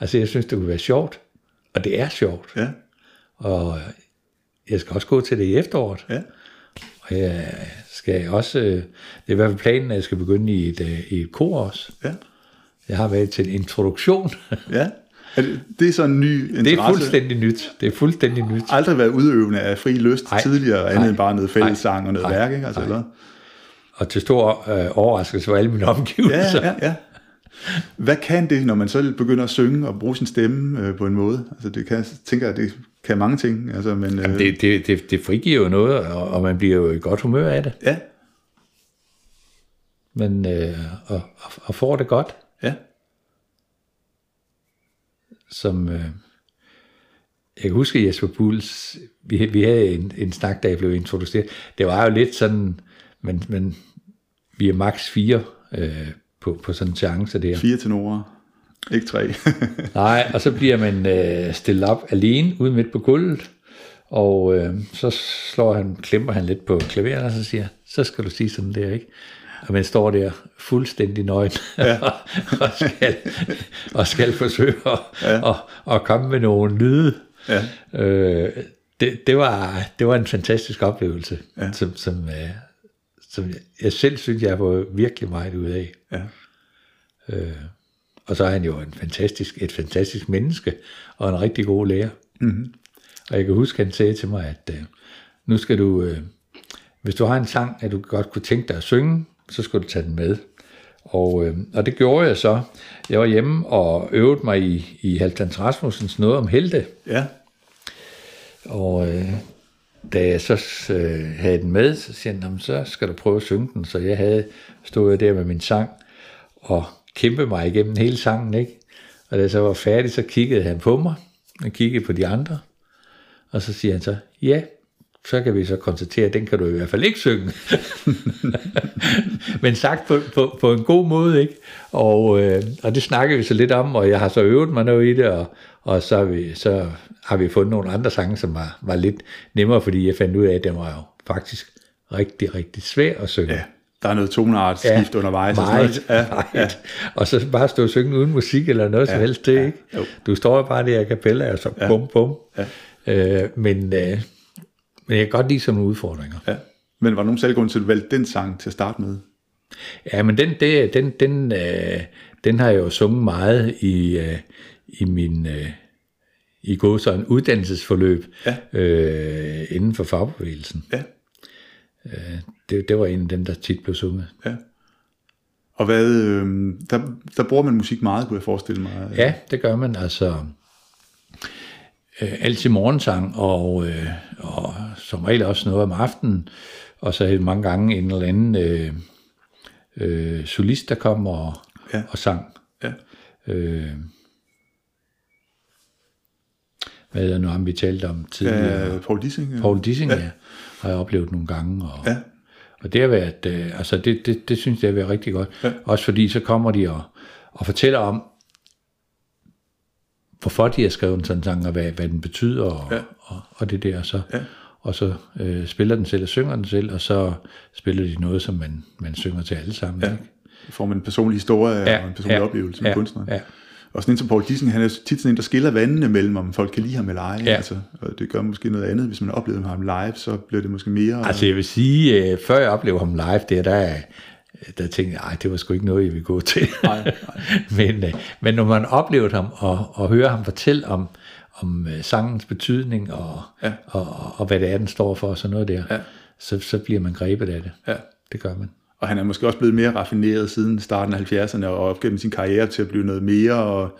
Altså, jeg synes, det kunne være sjovt. Og det er sjovt. ja, Og jeg skal også gå til det i efteråret. ja, Og jeg skal også, øh, det er i hvert fald planen, at jeg skal begynde i et, øh, i et kor også. ja, Jeg har været til en introduktion. ja. Er det, det er sådan en ny interesse. Det er fuldstændig nyt. Det er fuldstændig nyt. Aldrig været udøvende af fri lyst Nej. tidligere, andet end bare noget fællessang og noget Nej. værk, ikke? Altså, Nej. eller? Og til stor øh, overraskelse for alle mine Ja, omgivelser. ja, ja. Hvad kan det, når man så begynder at synge og bruge sin stemme øh, på en måde? Altså det kan, jeg tænker, at det kan mange ting. Altså, men, øh, Det, det, det, det frigiver jo noget, og, og man bliver jo i godt humør af det. Ja, Men, øh, og, og, og får det godt, ja, som... Øh, jeg kan huske Jesper Bulls, vi, vi havde en, en snak, da jeg blev introduceret. Det var jo lidt sådan, men, men vi er maks fire øh, på, på sådan en chance der. fire tenorer, ikke tre. Nej, og så bliver man øh, stillet op alene ude midt på gulvet, og øh, så slår han, klemper han lidt på klaveret, og så siger så skal du sige sådan der, ikke? Og man står der fuldstændig nøgen ja. og, skal, og skal forsøge at, ja. at, at komme med nogle lyde. ja, Øh, det, det, var, det var en fantastisk oplevelse, ja. som, som, øh, som jeg, selv synes, jeg var virkelig meget ud af. ja, Og så er han jo en fantastisk, et fantastisk menneske, og en rigtig god lærer. Mm-hmm. Og jeg kan huske, han sagde til mig, at øh, nu skal du, øh, hvis du har en sang, at du godt kunne tænke dig at synge, så skal du tage den med. Og, øh, og det gjorde jeg så. Jeg var hjemme og øvede mig i, i Halvdans Rasmussens Noget om Helte. ja, Og øh, da jeg så øh, havde den med, så siger han, så skal du prøve at synge den. Så jeg havde stået der med min sang og kæmpe mig igennem hele sangen, ikke? Og da jeg så var færdig, så kiggede han på mig, og kiggede på de andre. Og så siger han så, ja, så kan vi så konstatere, at den kan du i hvert fald ikke synge. Men sagt på, på, på en god måde, ikke? Og, øh, og det snakker vi så lidt om, og jeg har så øvet mig noget i det, og, og så, har vi, så har vi fundet nogle andre sange, som var, var lidt nemmere, fordi jeg fandt ud af, at den var jo faktisk rigtig, rigtig svær at synge. ja. Der er noget toneart skift undervejs. og sådan Meget, noget. ja, meget. Og så bare stå og synge uden musik eller noget ja, som helst, det ikke? jo. Du står bare der i kapella, og så bum, bum. Ja. Øh, men, øh, men jeg kan godt lide sådan nogle udfordringer. Ja. Men var der nogen særlig grund til, at du valgte den sang til at starte med? Ja, men den, det, den, den, øh, den har jeg jo sunget meget i, øh, i min øh, i gået så en uddannelsesforløb Ja. øh, inden for fagbevægelsen. Ja, Det, det var en af dem, der tit blev sunget. ja. Og hvad, øh, der, der bruger man musik meget, kunne jeg forestille mig. Ja, det gør man. Altså, øh, altid morgensang, og, øh, og som regel også noget om aftenen. Og så mange gange en eller anden øh, øh, solist, der kom og, Ja. og sang. Ja. Øh, hvad er det nu, ham vi talte om tidligere? Ja, Paul Dissing. ja. Paul Dissing, ja. har jeg oplevet nogle gange. Og, Ja. og det har været, øh, altså det, det, det synes jeg har været rigtig godt. Ja. Også fordi så kommer de og, og fortæller om, hvorfor de har skrevet en sådan sang, og hvad, hvad den betyder, og, Ja. og, og det der. Så, Ja. Og så øh, spiller den selv og synger den selv, og så spiller de noget, som man, man synger til alle sammen. Ja. Ikke? får man en personlig historie Ja, og en personlig ja, oplevelse med ja, kunstner. ja. Og sådan en som Paul Dissing, han er tit sådan en, der skiller vandene mellem, om folk kan lide ham eller ej. Ja. Altså, og det gør måske noget andet. Hvis man har oplevet ham live, så bliver det måske mere... Altså jeg vil sige, øh, før jeg oplevede ham live, der, der, der tænkte jeg, "Ej, det var sgu ikke noget, jeg ville gå til. Nej, nej. men, øh, men når man oplevede ham, og, og hører ham fortælle om, om øh, sangens betydning, og, Ja. og, og, og hvad det er, den står for, og sådan noget der, Ja. så, så bliver man grebet af det. Ja. Det gør man. Og han er måske også blevet mere raffineret siden starten af 70'erne, og op gennem sin karriere til at blive noget mere, og,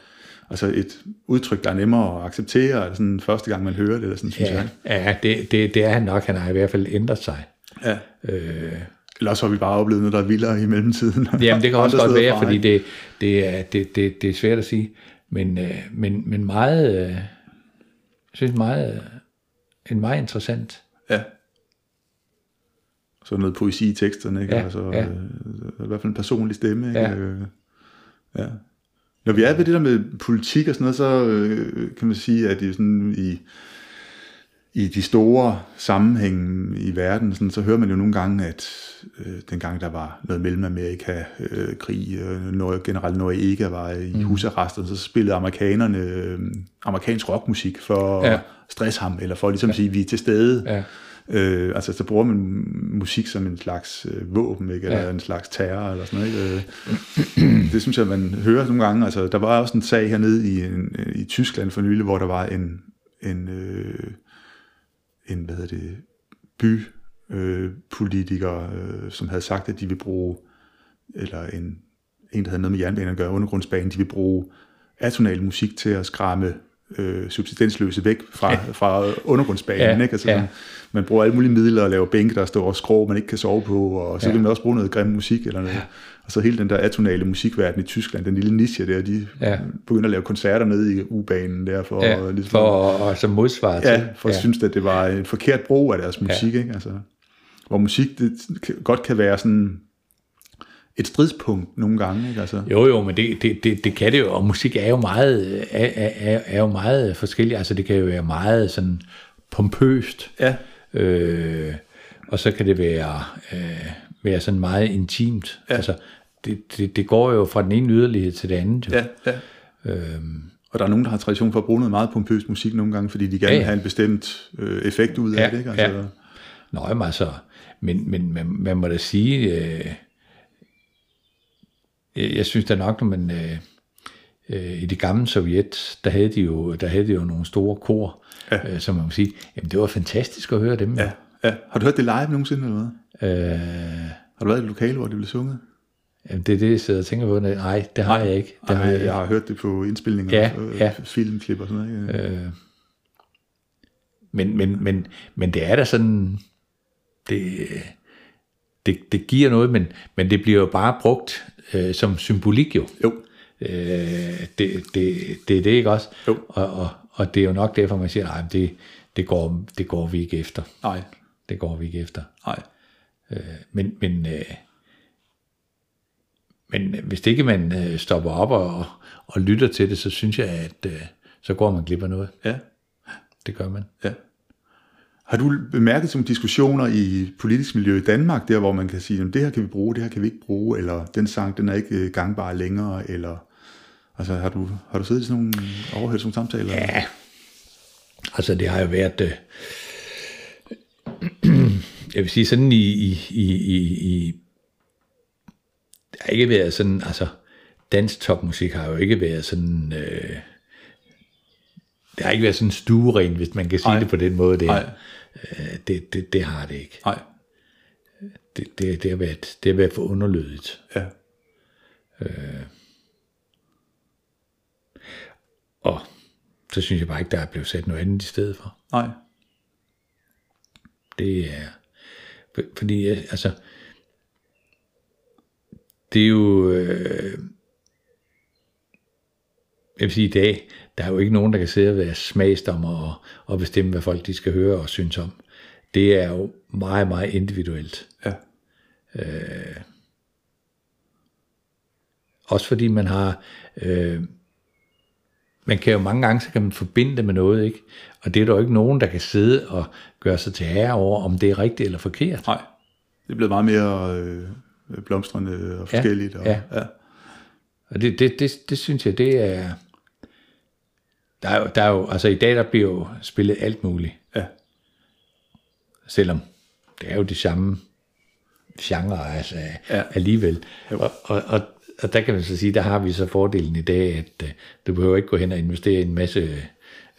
altså et udtryk, der er nemmere at acceptere, eller sådan første gang, man hører det, eller sådan, synes Ja, jeg. ja det, det, det er han nok. Han har i hvert fald ændret sig. Ja. Øh, Eller så har vi bare oplevet noget, der er vildere i mellemtiden. Jamen, det kan også godt være, fordi det, det, er, det, det, det er svært at sige. Men, øh, men, men meget, øh, jeg synes meget, øh, en meget interessant. Ja. Så noget poesi i teksterne, ikke? Ja, altså, ja. i hvert fald en personlig stemme, ikke? Ja. Ja. Når vi er ved det der med politik og sådan noget, så kan man sige, at i, sådan, i, i de store sammenhænge i verden, sådan, så hører man jo nogle gange, at øh, dengang der var noget Mellemamerika, øh, krig, øh, når general Noriega var i mm. husarresten, så spillede amerikanerne øh, amerikansk rockmusik for Ja. at stresse ham, eller for ligesom at sige, at vi er til stede. Ja. Øh, altså, så bruger man musik som en slags øh, våben, ikke? eller Ja. en slags terror, eller sådan noget. Ikke? Øh, det synes jeg, man hører nogle gange. Altså, der var også en sag hernede i, en, i Tyskland for nylig, hvor der var en, en, øh, en hvad hedder det, by øh, øh, som havde sagt, at de vil bruge, eller en, en der havde noget med jernbanen at gøre, undergrundsbanen, de vil bruge atonal musik til at skræmme øh, subsistensløse væk fra, ja. fra undergrundsbanen. Ja, Ikke? Altså, ja. sådan, Man bruger alle mulige midler at lave bænke, der står og skrå, man ikke kan sove på, og så Ja. vil man også bruge noget grim musik eller noget. Ja. Og så hele den der atonale musikverden i Tyskland, den lille niche der, de Ja. ja. begynder at lave koncerter nede i U-banen der, for, Ja, ligesom, for at, og som modsvar til. Ja, for at synes, at det var en forkert brug af deres musik, ja. ikke? Altså, hvor musik det godt kan være sådan et stridspunkt nogle gange, ikke? Altså, Jo, jo, men det, det, det, det kan det jo, og musik er jo meget, er, er, er jo meget forskelligt. Altså, det kan jo være meget sådan pompøst, ja, øh, og så kan det være, øh, være sådan meget intimt. Ja. Altså, det, det, det går jo fra den ene yderlighed til det andet. Jo. ja, ja. Øhm, Og der er nogen, der har tradition for at bruge noget meget pompøs musik nogle gange, fordi de gerne Ja, vil ja. have en bestemt øh, effekt ud af Ja, det, ikke? Altså, ja. Nå, jamen altså, men, men man, man må da sige, øh, jeg, jeg synes da nok, når man, øh, øh, i det gamle Sovjet, der havde de jo, der havde de jo nogle store kor, ja. øh, som man må sige, jamen det var fantastisk at høre dem. ja, ja. Har du hørt det live nogensinde, eller hvad? Øh, Har du været i et lokale, hvor det blev sunget? jamen det er det, jeg sidder og tænker på. Nej, det har jeg ikke. Det Det har jeg, jeg har hørt det på indspilninger, Ja, øh, ja. filmklip og sådan noget. Ikke? Øh, men, men, men, men det er da sådan, det, det, det giver noget, men, men det bliver jo bare brugt øh, som symbolik jo. Jo, Øh, det, det, det er det ikke også? Jo. Og, og, og det er jo nok derfor, man siger, nej, det, det, går, det går vi ikke efter. nej, Det går vi ikke efter. nej. Øh, men, men, øh, men hvis det ikke man øh, stopper op og, og lytter til det, så synes jeg, at øh, så går man glip af noget. Ja, Det gør man. ja. Har du bemærket som diskussioner i politisk miljø i Danmark, der hvor man kan sige, at det her kan vi bruge, det her kan vi ikke bruge, eller den sang, den er ikke øh, gangbar længere, eller altså har du, har du siddet i sådan nogle, overhørt sådan nogle samtaler? Ja, altså det har jo været, øh, jeg vil sige sådan i, i, i, i, i det har ikke været sådan, altså dansk topmusik har jo ikke været sådan, øh, det har ikke været sådan stueren, hvis man kan sige Nej. det på den måde. Det, Nej. øh, det, det, det har det ikke. Nej. Det, det, det, har, været, det har været for underlødigt. Ja. Og så synes jeg bare ikke, der er blevet sat noget andet i stedet for. Nej. Det er, for- fordi øh, altså, det er jo, øh, jeg vil sige i dag, der er jo ikke nogen, der kan sidde og være smagsdommer og, og bestemme, hvad folk de skal høre og synes om. Det er jo meget, meget individuelt. Ja. Også fordi man har, øh, man kan jo mange gange, så kan man forbinde det med noget, ikke? Og det er der jo ikke nogen, der kan sidde og gøre sig til herre over, om det er rigtigt eller forkert. Nej. Det er blevet meget mere øh, blomstrende og forskelligt. Og, ja. ja. Og det, det, det, det synes jeg, det er... Der er, jo, der er jo, altså i dag, der bliver jo spillet alt muligt. Ja. Selvom det er jo de samme genre altså, Ja. alligevel. Og, og, og, og der kan man så sige, der har vi så fordelen i dag, at uh, du behøver ikke gå hen og investere i en masse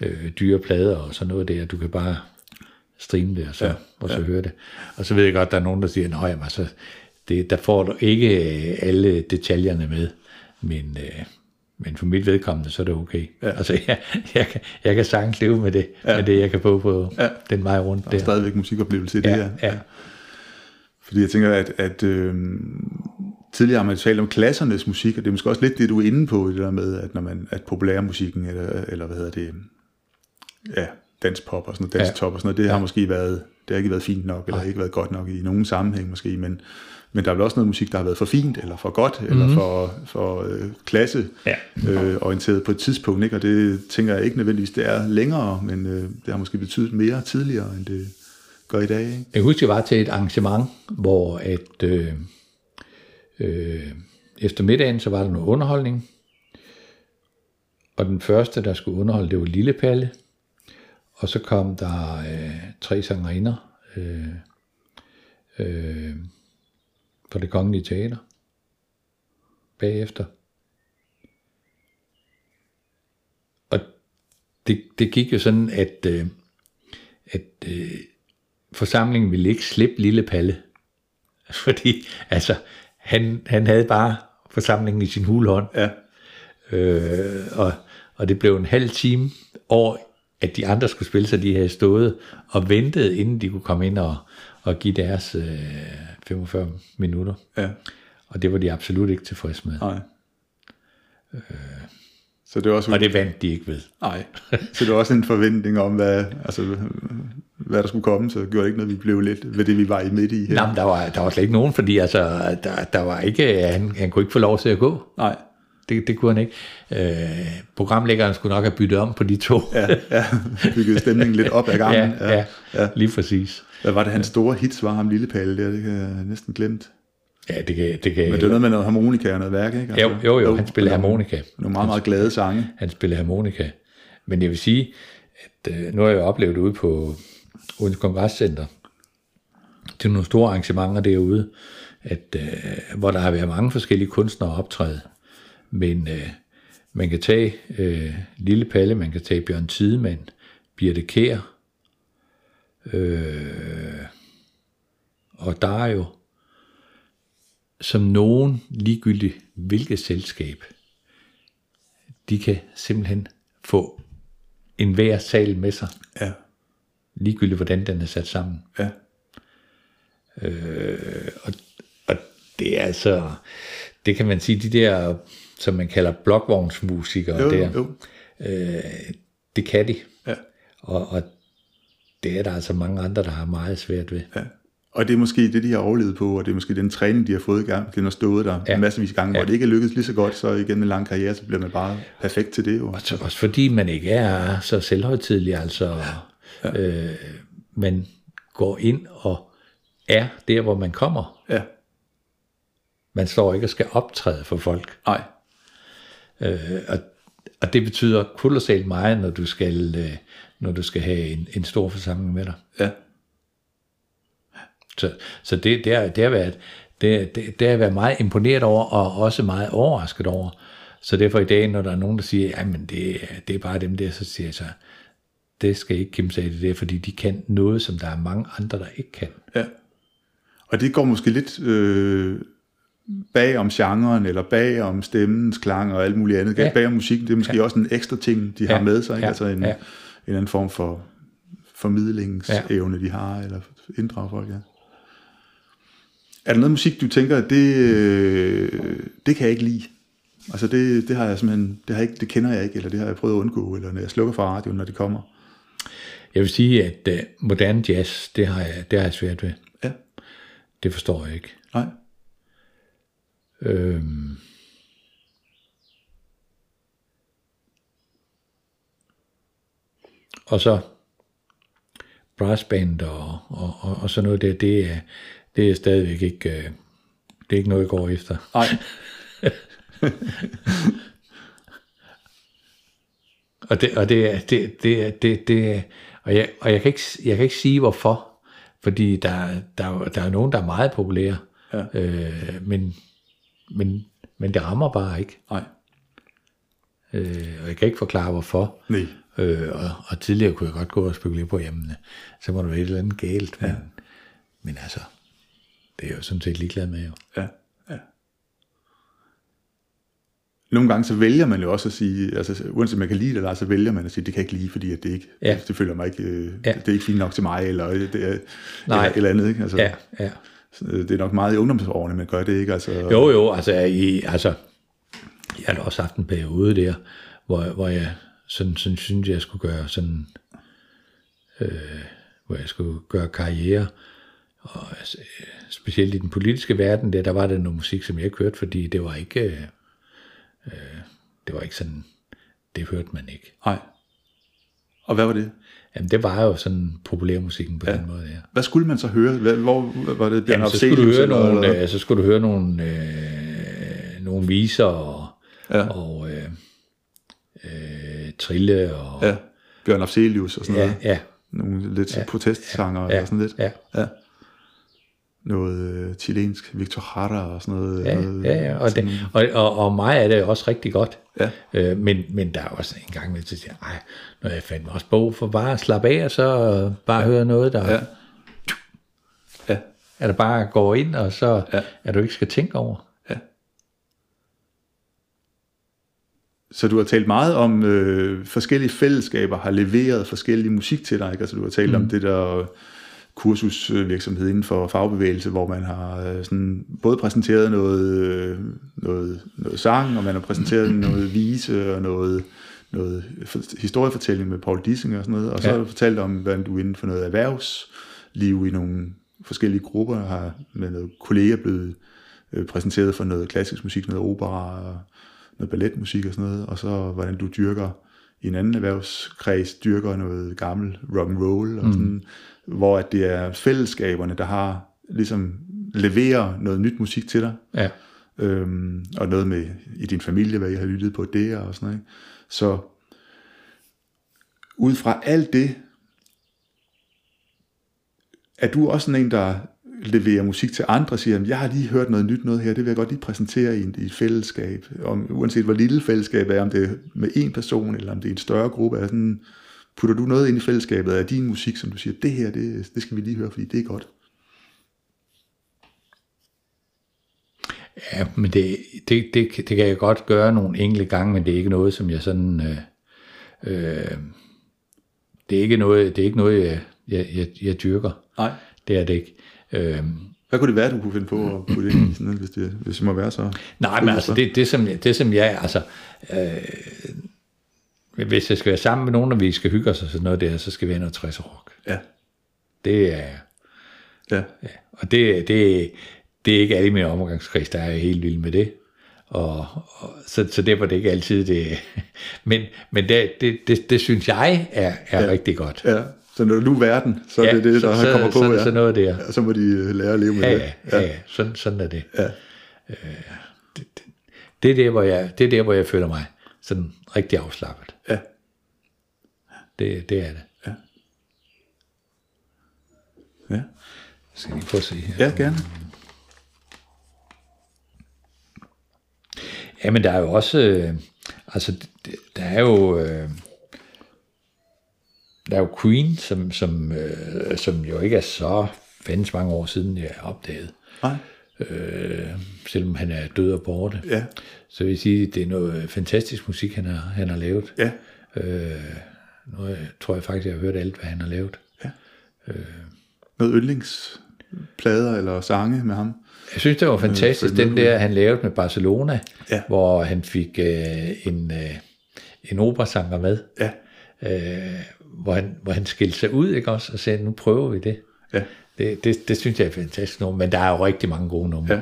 øh, dyre plader og sådan noget der. Du kan bare streame det og så, ja. og så ja. høre det. Og så ved jeg godt, der er nogen, der siger, at altså, det, der får du ikke øh, alle detaljerne med, men, øh, men for mit vedkommende, så er det okay. Ja. Altså, jeg, jeg, kan, jeg kan sagtens leve med det, ja. med det, jeg kan få på Ja. den vej rundt Der er der. stadigvæk musikoplevelse i det Ja, her. ja. Fordi jeg tænker, at, at øh, tidligere har man talt om klassernes musik, og det er måske også lidt det, du er inde på, det der med, at når man at populærmusikken, eller, eller hvad hedder det, ja, danspop og sådan noget, dansk top og sådan noget, det ja. har måske været, det har ikke været fint nok, eller Nej. ikke været godt nok i nogen sammenhæng måske, men, men der er vel også noget musik, der har været for fint, eller for godt, mm-hmm. eller for, for øh, klasse ja. øh, orienteret på et tidspunkt, ikke? og det tænker jeg ikke nødvendigvis, det er længere, men øh, det har måske betydet mere tidligere, end det gør i dag. Ikke? Jeg husker, jeg var til et arrangement, hvor at, øh, øh, efter middagen, så var der noget underholdning, og den første, der skulle underholde, det var Lille Palle, og så kom der øh, tre sangerinder øh, øh, på det kongelige teater bagefter. Og det, det gik jo sådan, at, øh, at øh, forsamlingen ville ikke slippe Lille Palle. Fordi altså, han, han havde bare forsamlingen i sin hulhånd. Ja. Øh, og, og det blev en halv time over at de andre skulle spille, så de havde stået og ventet, inden de kunne komme ind og, og give deres øh, 45 minutter. Ja. Og det var de absolut ikke tilfredse med. Nej. Øh, så det var også, og det vandt de ikke ved. Nej, så det var også en forventning om, hvad, altså, hvad der skulle komme, så gjorde det ikke noget, vi blev lidt ved det, vi var i midt i. Her. Nej, der var, der var slet ikke nogen, fordi altså, der, der var ikke, han, han kunne ikke få lov til at gå. Nej. Det, det kunne han ikke. Øh, programlæggeren skulle nok have byttet om på de to. ja, ja. Byggede stemningen lidt op ad gangen. Ja, ja, ja, lige præcis. Hvad var det, hans store hits var, ham Lille Palle der? Det kan jeg næsten glemt. Ja, det kan, det kan Men det er noget med noget harmonika og noget værk, ikke? Altså, jo, jo, jo, han spiller harmonika. Nogle meget, meget glade sange. Han spiller harmonika. Men jeg vil sige, at øh, nu har jeg oplevet ude på Odense Kongresscenter, til nogle store arrangementer derude, at, øh, hvor der har været mange forskellige kunstnere optræde. Men øh, man kan tage øh, Lille Palle, man kan tage Bjørn Tidemand, Birte Kær, øh, og der er jo som nogen ligegyldigt hvilket selskab, de kan simpelthen få en hver sal med sig. Ja. Ligegyldigt hvordan den er sat sammen. Ja. Øh, og, og det er altså, det kan man sige, de der som man kalder blokvognsmusikere jo, der. Jo. Øh, det kan de. Ja. Og, og det er der altså mange andre, der har meget svært ved. Ja. Og det er måske det, de har overlevet på, og det er måske den træning, de har fået i gang. Den har stået der ja. masservis af gange, ja. hvor det ikke er lykkedes lige så godt, så igen en lang karriere, så bliver man bare perfekt til det. Jo. Og så, også fordi man ikke er så selvhøjtidlig, altså ja. Ja. Øh, man går ind og er der, hvor man kommer. Ja. Man står ikke og skal optræde for folk. Nej. Øh, og, og det betyder kolossalt meget, når du skal, øh, når du skal have en, en stor forsamling med dig. Ja. Så, så det, det, har, det, har været, det, det, det har været meget imponeret over, og også meget overrasket over. Så derfor i dag, når der er nogen, der siger, at det, det er bare dem der, så siger jeg så, det skal ikke kæmpe sig det der, fordi de kan noget, som der er mange andre, der ikke kan. Ja. Og det går måske lidt øh, bag om genren, eller bag om stemmens klang og alt muligt andet. Ja. Bag om musikken, det er måske ja. også en ekstra ting, de ja. har med sig. Ikke? Ja. Altså en, ja. En anden form for formidlingsevne, ja. de har, eller inddrager folk. Ja. Er der noget musik, du tænker, det, øh, det kan jeg ikke lide? Altså det, det har jeg simpelthen, det, har jeg ikke, det kender jeg ikke, eller det har jeg prøvet at undgå, eller når jeg slukker for radioen, når det kommer. Jeg vil sige, at uh, moderne jazz, det har, jeg, det har jeg svært ved. Ja. Det forstår jeg ikke. Nej. Øhm. Og så brassband og, og, og, og sådan noget der, det er, det er stadigvæk ikke, øh, det er ikke noget, jeg går efter. Nej. og det, og det, det, det, det, det og, jeg, og jeg, kan ikke, jeg kan ikke sige hvorfor, fordi der, der, der er nogen, der er meget populære, ja. øh, men men, men det rammer bare ikke. Nej. Øh, og jeg kan ikke forklare, hvorfor. Nej. Øh, og, og tidligere kunne jeg godt gå og spekulere på, jamen, så må der være et eller andet galt. Men, ja. men altså, det er jeg jo sådan set ligeglad med jo. Ja, ja. Nogle gange så vælger man jo også at sige, altså uanset man kan lide det eller så vælger man at sige, det kan jeg ikke lide, fordi at det ikke, ja. det, det føler mig ikke, øh, ja. det er ikke fint nok til mig, eller det er, Nej. Eller, eller andet. Ikke? Altså, ja, ja. Det er nok meget i ungdomsårene, man gør det, ikke? Altså, Jo, jo, altså, i, altså jeg har da også haft en periode der, hvor, hvor jeg sådan, sådan synes, jeg skulle gøre sådan, øh, hvor jeg skulle gøre karriere, og altså, specielt i den politiske verden, der, der var der noget musik, som jeg ikke hørte, fordi det var ikke, øh, øh, det var ikke sådan, det hørte man ikke. Nej. Og hvad var det? Jamen, det var jo sådan populærmusikken på ja. den måde, ja. Hvad skulle man så høre? Hvad, hvor var det? Jamen, så, skulle du høre nogle, eller- øh, så skulle du høre nogle, øh, nogle viser og, Ja. og øh, øh, trille og Ja, Bjørn Afzelius og sådan ja, noget. ja, Nogle lidt ja. protestsanger ja, og sådan lidt. ja, Ja. Noget øh, chilensk, Victor Jara og sådan noget. ja, noget ja, ja. Og, det, og, og, og mig er det også rigtig godt. Ja. Øh, men, men der er også en gang med, siger jeg, ej, når jeg fandt også brug for bare at slappe af, og så øh, bare høre noget, der, Ja. Ja, at der bare går ind, og så Ja. at du ikke skal tænke over. ja. Så du har talt meget om øh, forskellige fællesskaber har leveret forskellig musik til dig, ikke? Altså du har talt mm. om det der kursusvirksomhed inden for fagbevægelse, hvor man har øh, sådan, både præsenteret noget, øh, noget, noget sang, og man har præsenteret noget vise og noget, noget for- historiefortælling med Paul Dissing og sådan noget, og så Ja. har du fortalt om, hvordan du inden for noget erhvervsliv i nogle forskellige grupper har med noget kolleger blevet øh, præsenteret for noget klassisk musik, noget opera og noget balletmusik og sådan noget, og så hvordan du dyrker i en anden erhvervskreds, dyrker noget gammel rock and roll og sådan, hvor at det er fællesskaberne, der har ligesom leverer noget nyt musik til dig, Ja. øhm, og noget med i din familie, hvad I har lyttet på det og sådan noget. ikke? Så ud fra alt det, er du også sådan en, der leverer musik til andre, siger, jeg har lige hørt noget nyt noget her, det vil jeg godt lige præsentere i, i et fællesskab, om, uanset hvor lille fællesskabet er, om det er med en person, eller om det er en større gruppe, er sådan, putter du noget ind i fællesskabet af din musik, som du siger, det her, det, det skal vi lige høre, fordi det er godt. Ja, men det, det, det, det kan jeg godt gøre nogle enkelte gange, men det er ikke noget, som jeg sådan... Øh, øh, det er ikke noget, det er ikke noget jeg, jeg, jeg, jeg dyrker. Nej. Det er det ikke. Øh, Hvad kunne det være, du kunne finde på at putte ind i sådan noget, hvis det, hvis det må være så? nej, men altså, det, det, som, det som jeg... Altså, øh, hvis jeg skal være sammen med nogen, og vi skal hygge os og sådan noget der, så skal vi have noget 60 rock. Ja, Det er... ja, Ja, og det, det, det er ikke alle i min omgangskreds, der er helt vild med det. Og, og så, så derfor er det ikke altid det. Men, men det, det, det, det synes jeg er, er ja. rigtig godt. ja. Så når du er verden, så er det det, der så, kommer på, så, ja. så noget der. ja. Så må de øh, lære at leve med Ja, det. ja, ja, ja. Sådan, sådan er det. Ja. Det er der, hvor jeg, det er der, hvor jeg føler mig sådan rigtig afslappet. Ja. Det, det er det. Ja. Skal vi prøve at se her. ja, gerne. Ja, men der er jo også, øh, altså, det- der er jo, øh, der er jo Queen, som, som, øh, som jo ikke er så fandens mange år siden, jeg opdagede, Nej. øh, selvom han er død og borte. Ja. Så vil jeg sige, det er noget fantastisk musik, han har, han har lavet. Ja. Øh, nu øh, tror jeg faktisk, jeg har hørt alt, hvad han har lavet. Noget yndlingsplader eller sange med ham. Jeg synes, det var fantastisk, Freddie den der, han lavede med Barcelona, Ja. hvor han fik øh, en, øh, en operasanger med. Ja. øh, hvor, han, hvor han skilte sig ud, ikke også, og sagde, nu prøver vi det. Ja. Det, det, det synes jeg er fantastisk nummer, men der er jo rigtig mange gode numre. Ja.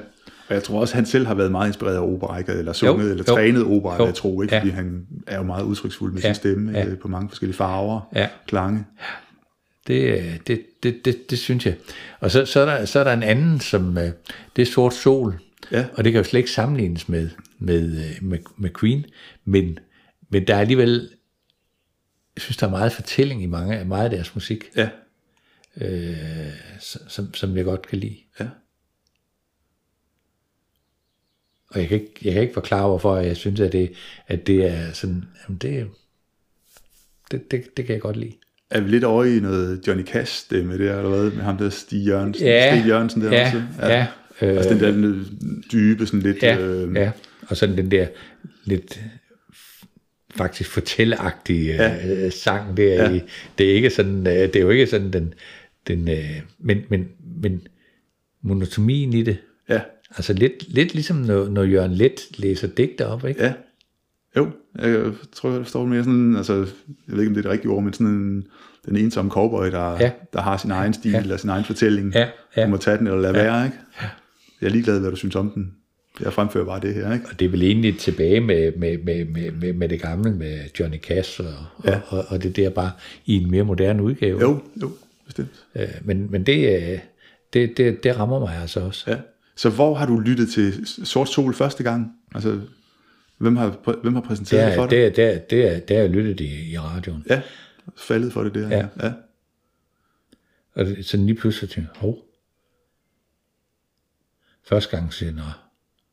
Og jeg tror også, han selv har været meget inspireret af opera, ikke? eller sunget, Jo, eller jo. trænet opera, Jo. jeg tror ikke, Ja. fordi han er jo meget udtryksfuld med Ja. sin stemme, Ja. øh, på mange forskellige farver, Ja. klange. Det, øh, det, det, det, det synes jeg. Og så, så, er der, så er der en anden, som øh, det er Sort Sol, Ja. og det kan jo slet ikke sammenlignes med, med, med, med Queen, men, men der er alligevel, jeg synes, der er meget fortælling i mange, meget af deres musik, Ja. øh, som, som jeg godt kan lide. Ja. Og jeg kan ikke, jeg kan ikke forklare, hvorfor jeg synes, at det, at det er sådan, jamen det, det, det, det kan jeg godt lide. Er vi lidt over i noget Johnny Cash stemme der, eller hvad, med ham der Stig Jørgensen, Ja, Stig Jørgensen der ja, også? ja, øh, altså den der lidt dybe, sådan lidt... Ja, øh, ja. Og sådan den der lidt faktisk fortælleagtige ja. øh, sang der Ja. i, det er ikke sådan, øh, det er jo ikke sådan den, den øh, men, men, men monotomien i det. Ja, Altså lidt, lidt ligesom når, når Jørgen Let læser digter op, ikke? ja. Jo, jeg tror, jeg forstår det mere sådan, altså, jeg ved ikke, om det er det rigtige ord, men sådan en, den ensomme cowboy, der, Ja. ja. der har sin egen stil, ja. eller sin egen fortælling. Ja, ja. Du må tage den eller lade ja. være, ikke? Jeg er ligeglad, hvad du synes om den. Jeg fremfører bare det her, ikke? Og det er vel egentlig tilbage med, med, med, med, med, med det gamle, med Johnny Cash, og, ja. Og, og, og det der bare i en mere moderne udgave. Jo, jo, bestemt. Øh, men men det, øh, det, det, det rammer mig altså også. Ja. Så hvor har du lyttet til Sort Sol første gang? Altså, hvem har, hvem har præsenteret det for dig? det, det, er, det, det er jeg lyttet i, i radioen. Ja, faldet for det der. Ja. ja. Og det- så lige pludselig tænkte jeg, hov. Første gang siger jeg,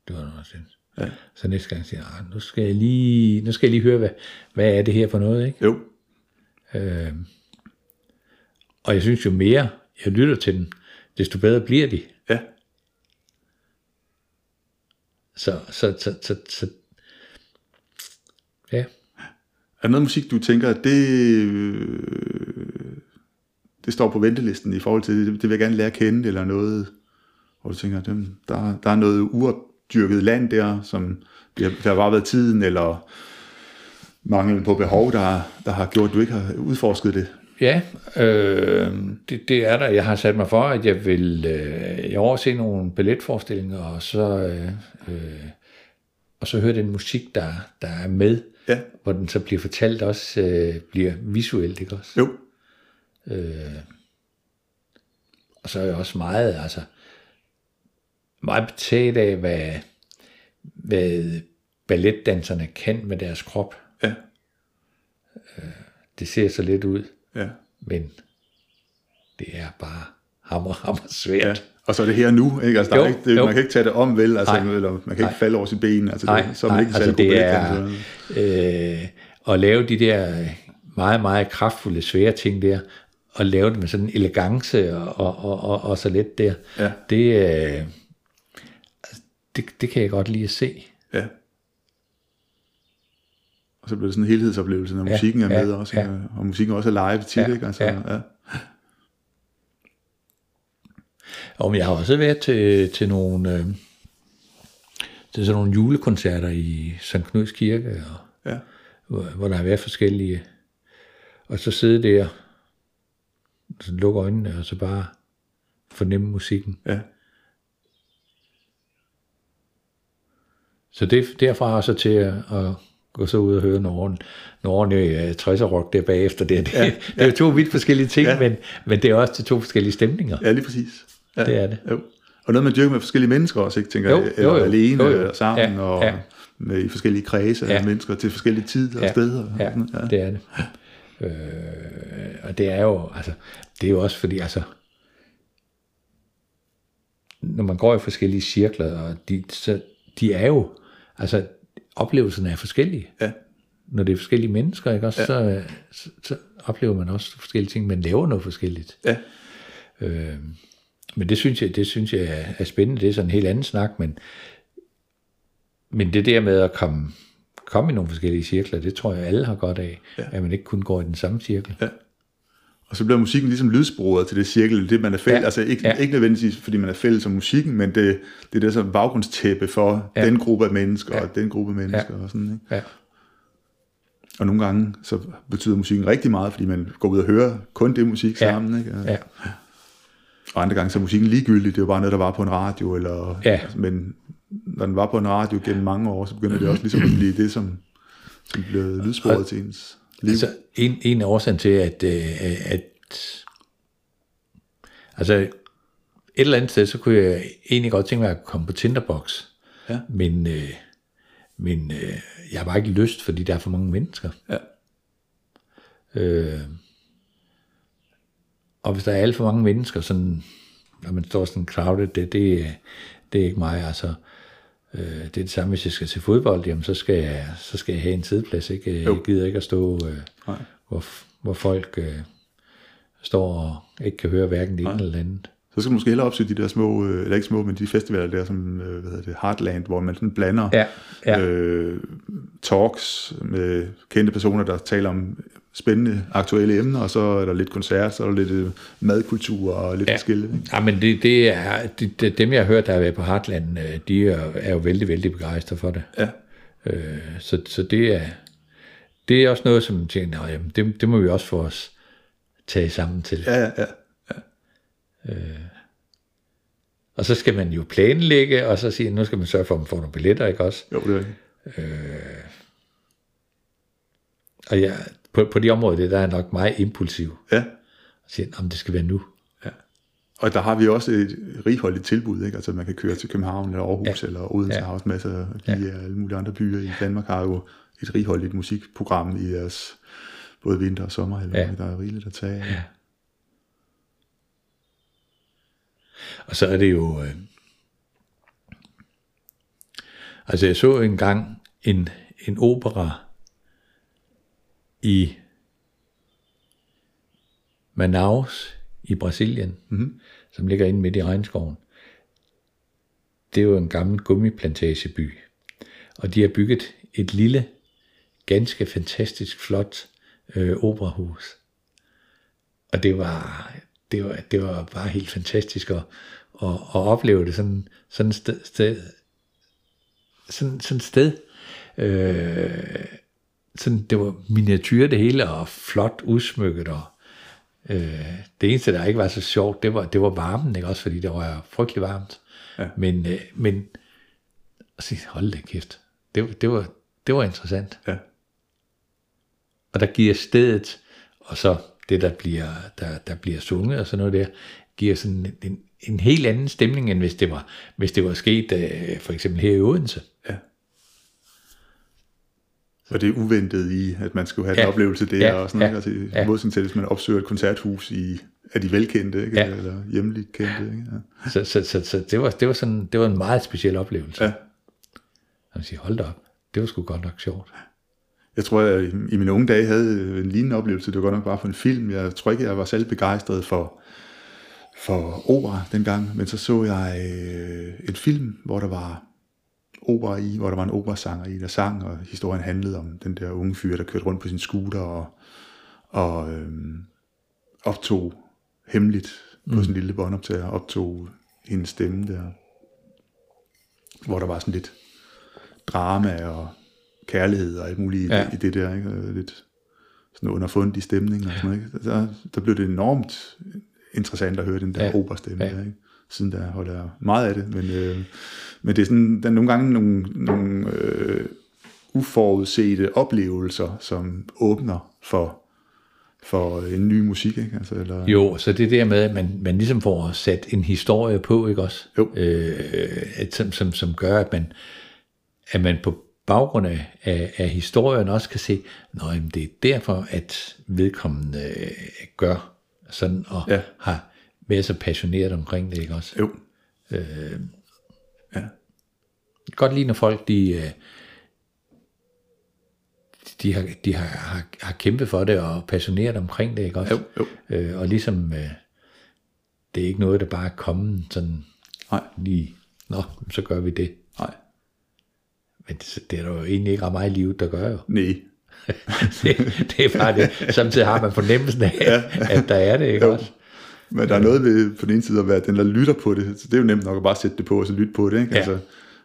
det var noget sinds. Ja. Så næste gang siger jeg, "Ah, nu skal jeg lige, nu skal jeg lige høre, hvad, hvad er det her for noget, ikke? Jo, Øh, og jeg synes jo mere, jeg lytter til den, desto bedre bliver de. ja. Så, så, så, så, så ja. Er der noget musik, du tænker, det, øh, det står på ventelisten i forhold til, det, det vil jeg gerne lære at kende, eller noget, hvor du tænker, dem, der, der er noget uopdyrket land der, som der har bare været tiden, eller mangel på behov, der, der har gjort, at du ikke har udforsket det. Ja, øh, det, det er der. Jeg har sat mig for, at jeg vil øh, jeg overse nogle balletforestillinger, og så, øh, øh, og så høre den musik, der, der er med, Ja, hvor den så bliver fortalt også øh, bliver visuelt, ikke også? jo, Og så er jeg også meget, altså, meget betaget af, hvad, hvad balletdanserne kan med deres krop. ja, Det ser så lidt ud, ja. men det er bare hammer, hammer svært. Ja. Og så er det her nu, ikke? Altså, der Jo, er ikke, det, jo. man kan ikke tage det om, vel? Altså, Nej. eller man kan ikke Nej. falde over sit ben. Altså, Nej, det, så er man nej, ikke altså det er øh, at lave de der meget, meget kraftfulde, svære ting der, og lave det med sådan en elegance og, og, og, og, og så let der, Ja. det, øh, det, det kan jeg godt lide at se. Ja. Og så bliver det sådan en helhedsoplevelse, når Ja, musikken er med ja, også, ja. og musikken også er live tit, Ja, ikke? Altså, ja. ja. Og jeg har også været til, til nogle øh, til sådan nogle julekoncerter i St. Knuds Kirke, og, ja. hvor, hvor der har været forskellige. Og så sidde der, så lukke øjnene, og så bare fornemme musikken. ja. Så det derfra og så til at, at gå så ud og høre nogle ordentlige uh, 60'er rock der bagefter. Det, det, ja, ja. det er jo to vidt forskellige ting, ja. Men, men det er også til to forskellige stemninger. Ja, lige præcis. Ja. Det er det. Jo. Og noget, man dyrker med forskellige mennesker også, ikke? Tænker, Jo, jeg, eller jo, jo. alene, Jo, jo. eller sammen, Ja, og ja. med i forskellige kredse Ja. af mennesker til forskellige tider og Ja, steder. og ja, sådan, ja. det er det. Øh, og det er jo, altså, det er jo også fordi, altså, når man går i forskellige cirkler, og de, så, de er jo, altså, oplevelserne er forskellige. Ja. Når det er forskellige mennesker, ikke også, ja. så, så, så oplever man også forskellige ting, man laver noget forskelligt. Ja. Øh, men det synes jeg, det synes jeg er- er spændende. Det er sådan en helt anden snak, men, men det der med at komme, komme i nogle forskellige cirkler, det tror jeg alle har godt af, ja. at man ikke kun går i den samme cirkel. Ja. Og så bliver musikken ligesom lydsporet til det cirkel, det man er fælles, Ja. altså ikke, Ja. ikke nødvendigvis fordi man er fælles om musikken, men det, det er det som baggrundstæppe for Ja. den gruppe af mennesker, Ja. og den gruppe af mennesker ja. og sådan, ikke? Ja. Og nogle gange, så betyder musikken rigtig meget, fordi man går ud og hører kun det musik Ja. sammen, ikke? Ja. Og andre gange, så er musikken ligegyldig, det er jo bare noget, der var på en radio, eller, Ja. men når den var på en radio gennem mange år, så begynder det også ligesom at blive det, som, som bliver lydsporet til ens liv. Altså, en, en af årsagen til, at, øh, at altså, et eller andet sted, så kunne jeg egentlig godt tænke mig at komme på Tinderbox. Ja. Men, øh, men øh, jeg har bare ikke lyst, fordi der er for mange mennesker. Ja. Øh, og hvis der er alt for mange mennesker, sådan, når man står sådan crowded, det, det, det er ikke mig. Altså, øh, det er det samme, hvis jeg skal til fodbold, jamen, så, skal jeg, så skal jeg have en sideplads. Ikke? Jeg Jo. gider ikke at stå, øh, Nej. hvor, hvor folk øh, står og ikke kan høre hverken det ene eller det andet. Så skal du måske hellere opsøge de der små, øh, eller ikke små, men de festivaler der, som øh, hvad hedder det, Heartland, hvor man sådan blander Ja, ja. Øh, talks med kendte personer, der taler om spændende aktuelle emner, og så er der lidt koncert, så er der lidt øh, madkultur og lidt ja. forskelligt. Ikke? Ja, men det, det er, det, det, dem jeg har hørt, der har været på Heartland, øh, de er, er jo vældig, vældig begejstrede for det. Ja. Øh, så, så det er, det er også noget, som jeg tænker, nej, jamen, det, det må vi også få os tage sammen til. Ja, ja, ja. Øh, og så skal man jo planlægge, og så sige, nu skal man sørge for, at man får nogle billetter, ikke også? Jo, det er det. Øh, og ja, på, på de områder, der er nok meget impulsiv. Ja. Og siger, om det skal være nu. Ja. Og der har vi også et righoldigt tilbud, ikke? Altså man kan køre til København eller Aarhus ja. eller Odense, ja. har også masser af ja. alle mulige andre byer i Danmark har jo et righoldigt musikprogram i deres både vinter og sommer, eller ja. der er rigeligt at tage. Ja. Og så er det jo... Øh, altså jeg så engang en, en opera i Manaus i Brasilien, mm-hmm. som ligger inde midt i regnskoven. Det er jo en gammel gummiplantageby. Og de har bygget et lille, ganske fantastisk flot øh, operahus. Og det var, det var, det var bare helt fantastisk at, at, at opleve det sådan, sådan et sted, sted sådan, sådan sted. Øh, sådan, det var miniatyr det hele, og flot udsmykket, og øh, det eneste, der ikke var så sjovt, det var, det var varmen, ikke også, fordi det var frygtelig varmt. Ja. Men, øh, men sige, hold da kæft, det, det, var, det var interessant. Ja. Og der giver stedet, og så det, der bliver, der, der bliver sunget og sådan noget der, giver sådan en, en, en helt anden stemning, end hvis det var, hvis det var sket øh, for eksempel her i Odense. Ja. Og det uventet i, at man skulle have ja. en oplevelse der, ja. og sådan noget, ja. altså, ja. modsætning til, hvis man opsøger et koncerthus i, af de velkendte, ikke? Ja. eller hjemligt kendte. Ikke? Ja. Så, så, så, så det, var, det, var sådan, det var en meget speciel oplevelse. Ja. Man siger, hold da op, det var sgu godt nok sjovt. Jeg tror, jeg i mine unge dage havde en lignende oplevelse. Det var godt nok bare for en film. Jeg tror ikke, jeg var selv begejstret for, for opera dengang, men så så jeg øh, en film, hvor der var opera i, hvor der var en operasanger i, der sang, og historien handlede om den der unge fyr, der kørte rundt på sin scooter og, og øhm, optog hemmeligt på mm. sin lille båndoptager, optog hendes stemme der, hvor der var sådan lidt drama og kærlighed og alt muligt ja. i, i det der, ikke? lidt sådan underfundig stemning og sådan noget. Ikke? Der, der blev det enormt interessant at høre den der ja. operastemme ja. der, ikke? Siden der holder jeg meget af det, men, øh, men det er sådan, der er nogle gange nogle, nogle øh, uforudsete oplevelser, som åbner for for en ny musik, ikke? Altså, eller... Jo, så det er der med, at man, man ligesom får sat en historie på, ikke også? Jo. Øh, at, som, som, som gør, at man, at man på baggrund af, af, af historien også kan se, at det er derfor, at vedkommende øh, gør sådan, og ja. har været så passioneret omkring det, ikke også? Jo. Øh, ja. Godt lige, når folk, de, øh, de, har, de har, har, har kæmpet for det, og passioneret omkring det, ikke også? Jo, jo. Øh, og ligesom, øh, det er ikke noget, der bare er kommet sådan Nej. lige, nå, så gør vi det. Nej. Men det, det er der jo egentlig ikke ret meget i livet, der gør jo. Nej. det, det er bare det. Samtidig har man fornemmelsen af, ja. at der er det, ikke jo. også? Men der er noget ved på den ene side at være den, der lytter på det. Så det er jo nemt nok at bare sætte det på og så lytte på det. Ikke? Ja. Altså,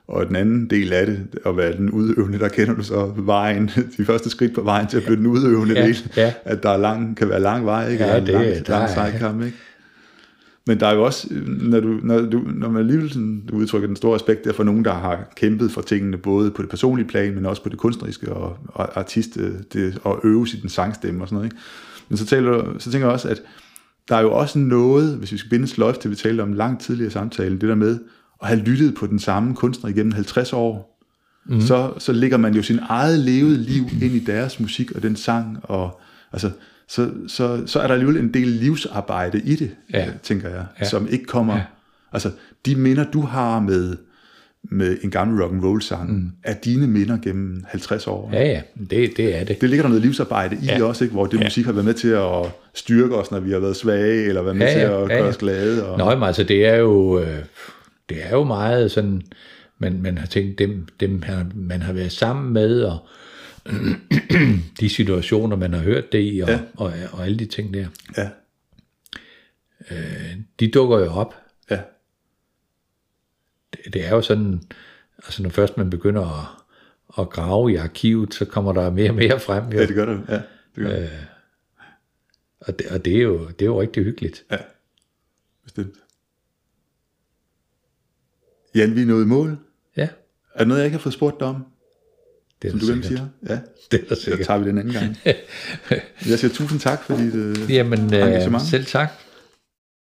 og den anden del af det, at være den udøvende, der kender du så vejen, de første skridt på vejen til at blive den udøvende ja, del, ja. at der er lang, kan være lang vej, ikke? Ja, det, lang, lang er- sejkamp, ikke? Men der er jo også, når, du, når, du, når man alligevel sådan, du udtrykker den store respekt der for nogen, der har kæmpet for tingene, både på det personlige plan, men også på det kunstneriske og, og artist, øh, det, og øve sin sangstemme og sådan noget. Ikke? Men så, taler, du- så tænker jeg også, at der er jo også noget, hvis vi skal binde sløjf til, vi talte om langt tidligere i samtalen, det der med at have lyttet på den samme kunstner igennem 50 år, mm. så, så lægger man jo sin eget levede liv ind i deres musik og den sang, og altså, så, så, så er der alligevel en del livsarbejde i det, Ja. tænker jeg, Ja. som ikke kommer, Ja. altså de minder, du har med, med en gammel rock and roll sang, mm. er dine minder gennem 50 år. Ja, ja, det, det er det. Det ligger der noget livsarbejde i Ja. også, ikke? hvor det Ja. musik har været med til at styrke os, når vi har været svage, eller været med Ja, til ja, at ja, gøre ja. os glade. Og, Nå, men altså, det er jo, øh, det er jo meget sådan, man, man har tænkt, dem, dem har, man har været sammen med, og de situationer, man har hørt det i, og, ja. Og, og, og alle de ting der, Ja. de dukker jo op. Det, er jo sådan, altså når først man begynder at, at grave i arkivet, så kommer der mere og mere frem. Jo. Ja, det gør det. Ja, det gør det. Og, det, og det, er jo, det er jo rigtig hyggeligt. Ja, bestemt. Jan, vi er nået i mål. Ja, Er der noget, jeg ikke har fået spurgt dig om, det er som du sikkert. siger? Ja, Det er så sikkert. tager vi den anden gang. Jeg siger tusind tak for dit øh, Jamen, øh, engagement. selv tak.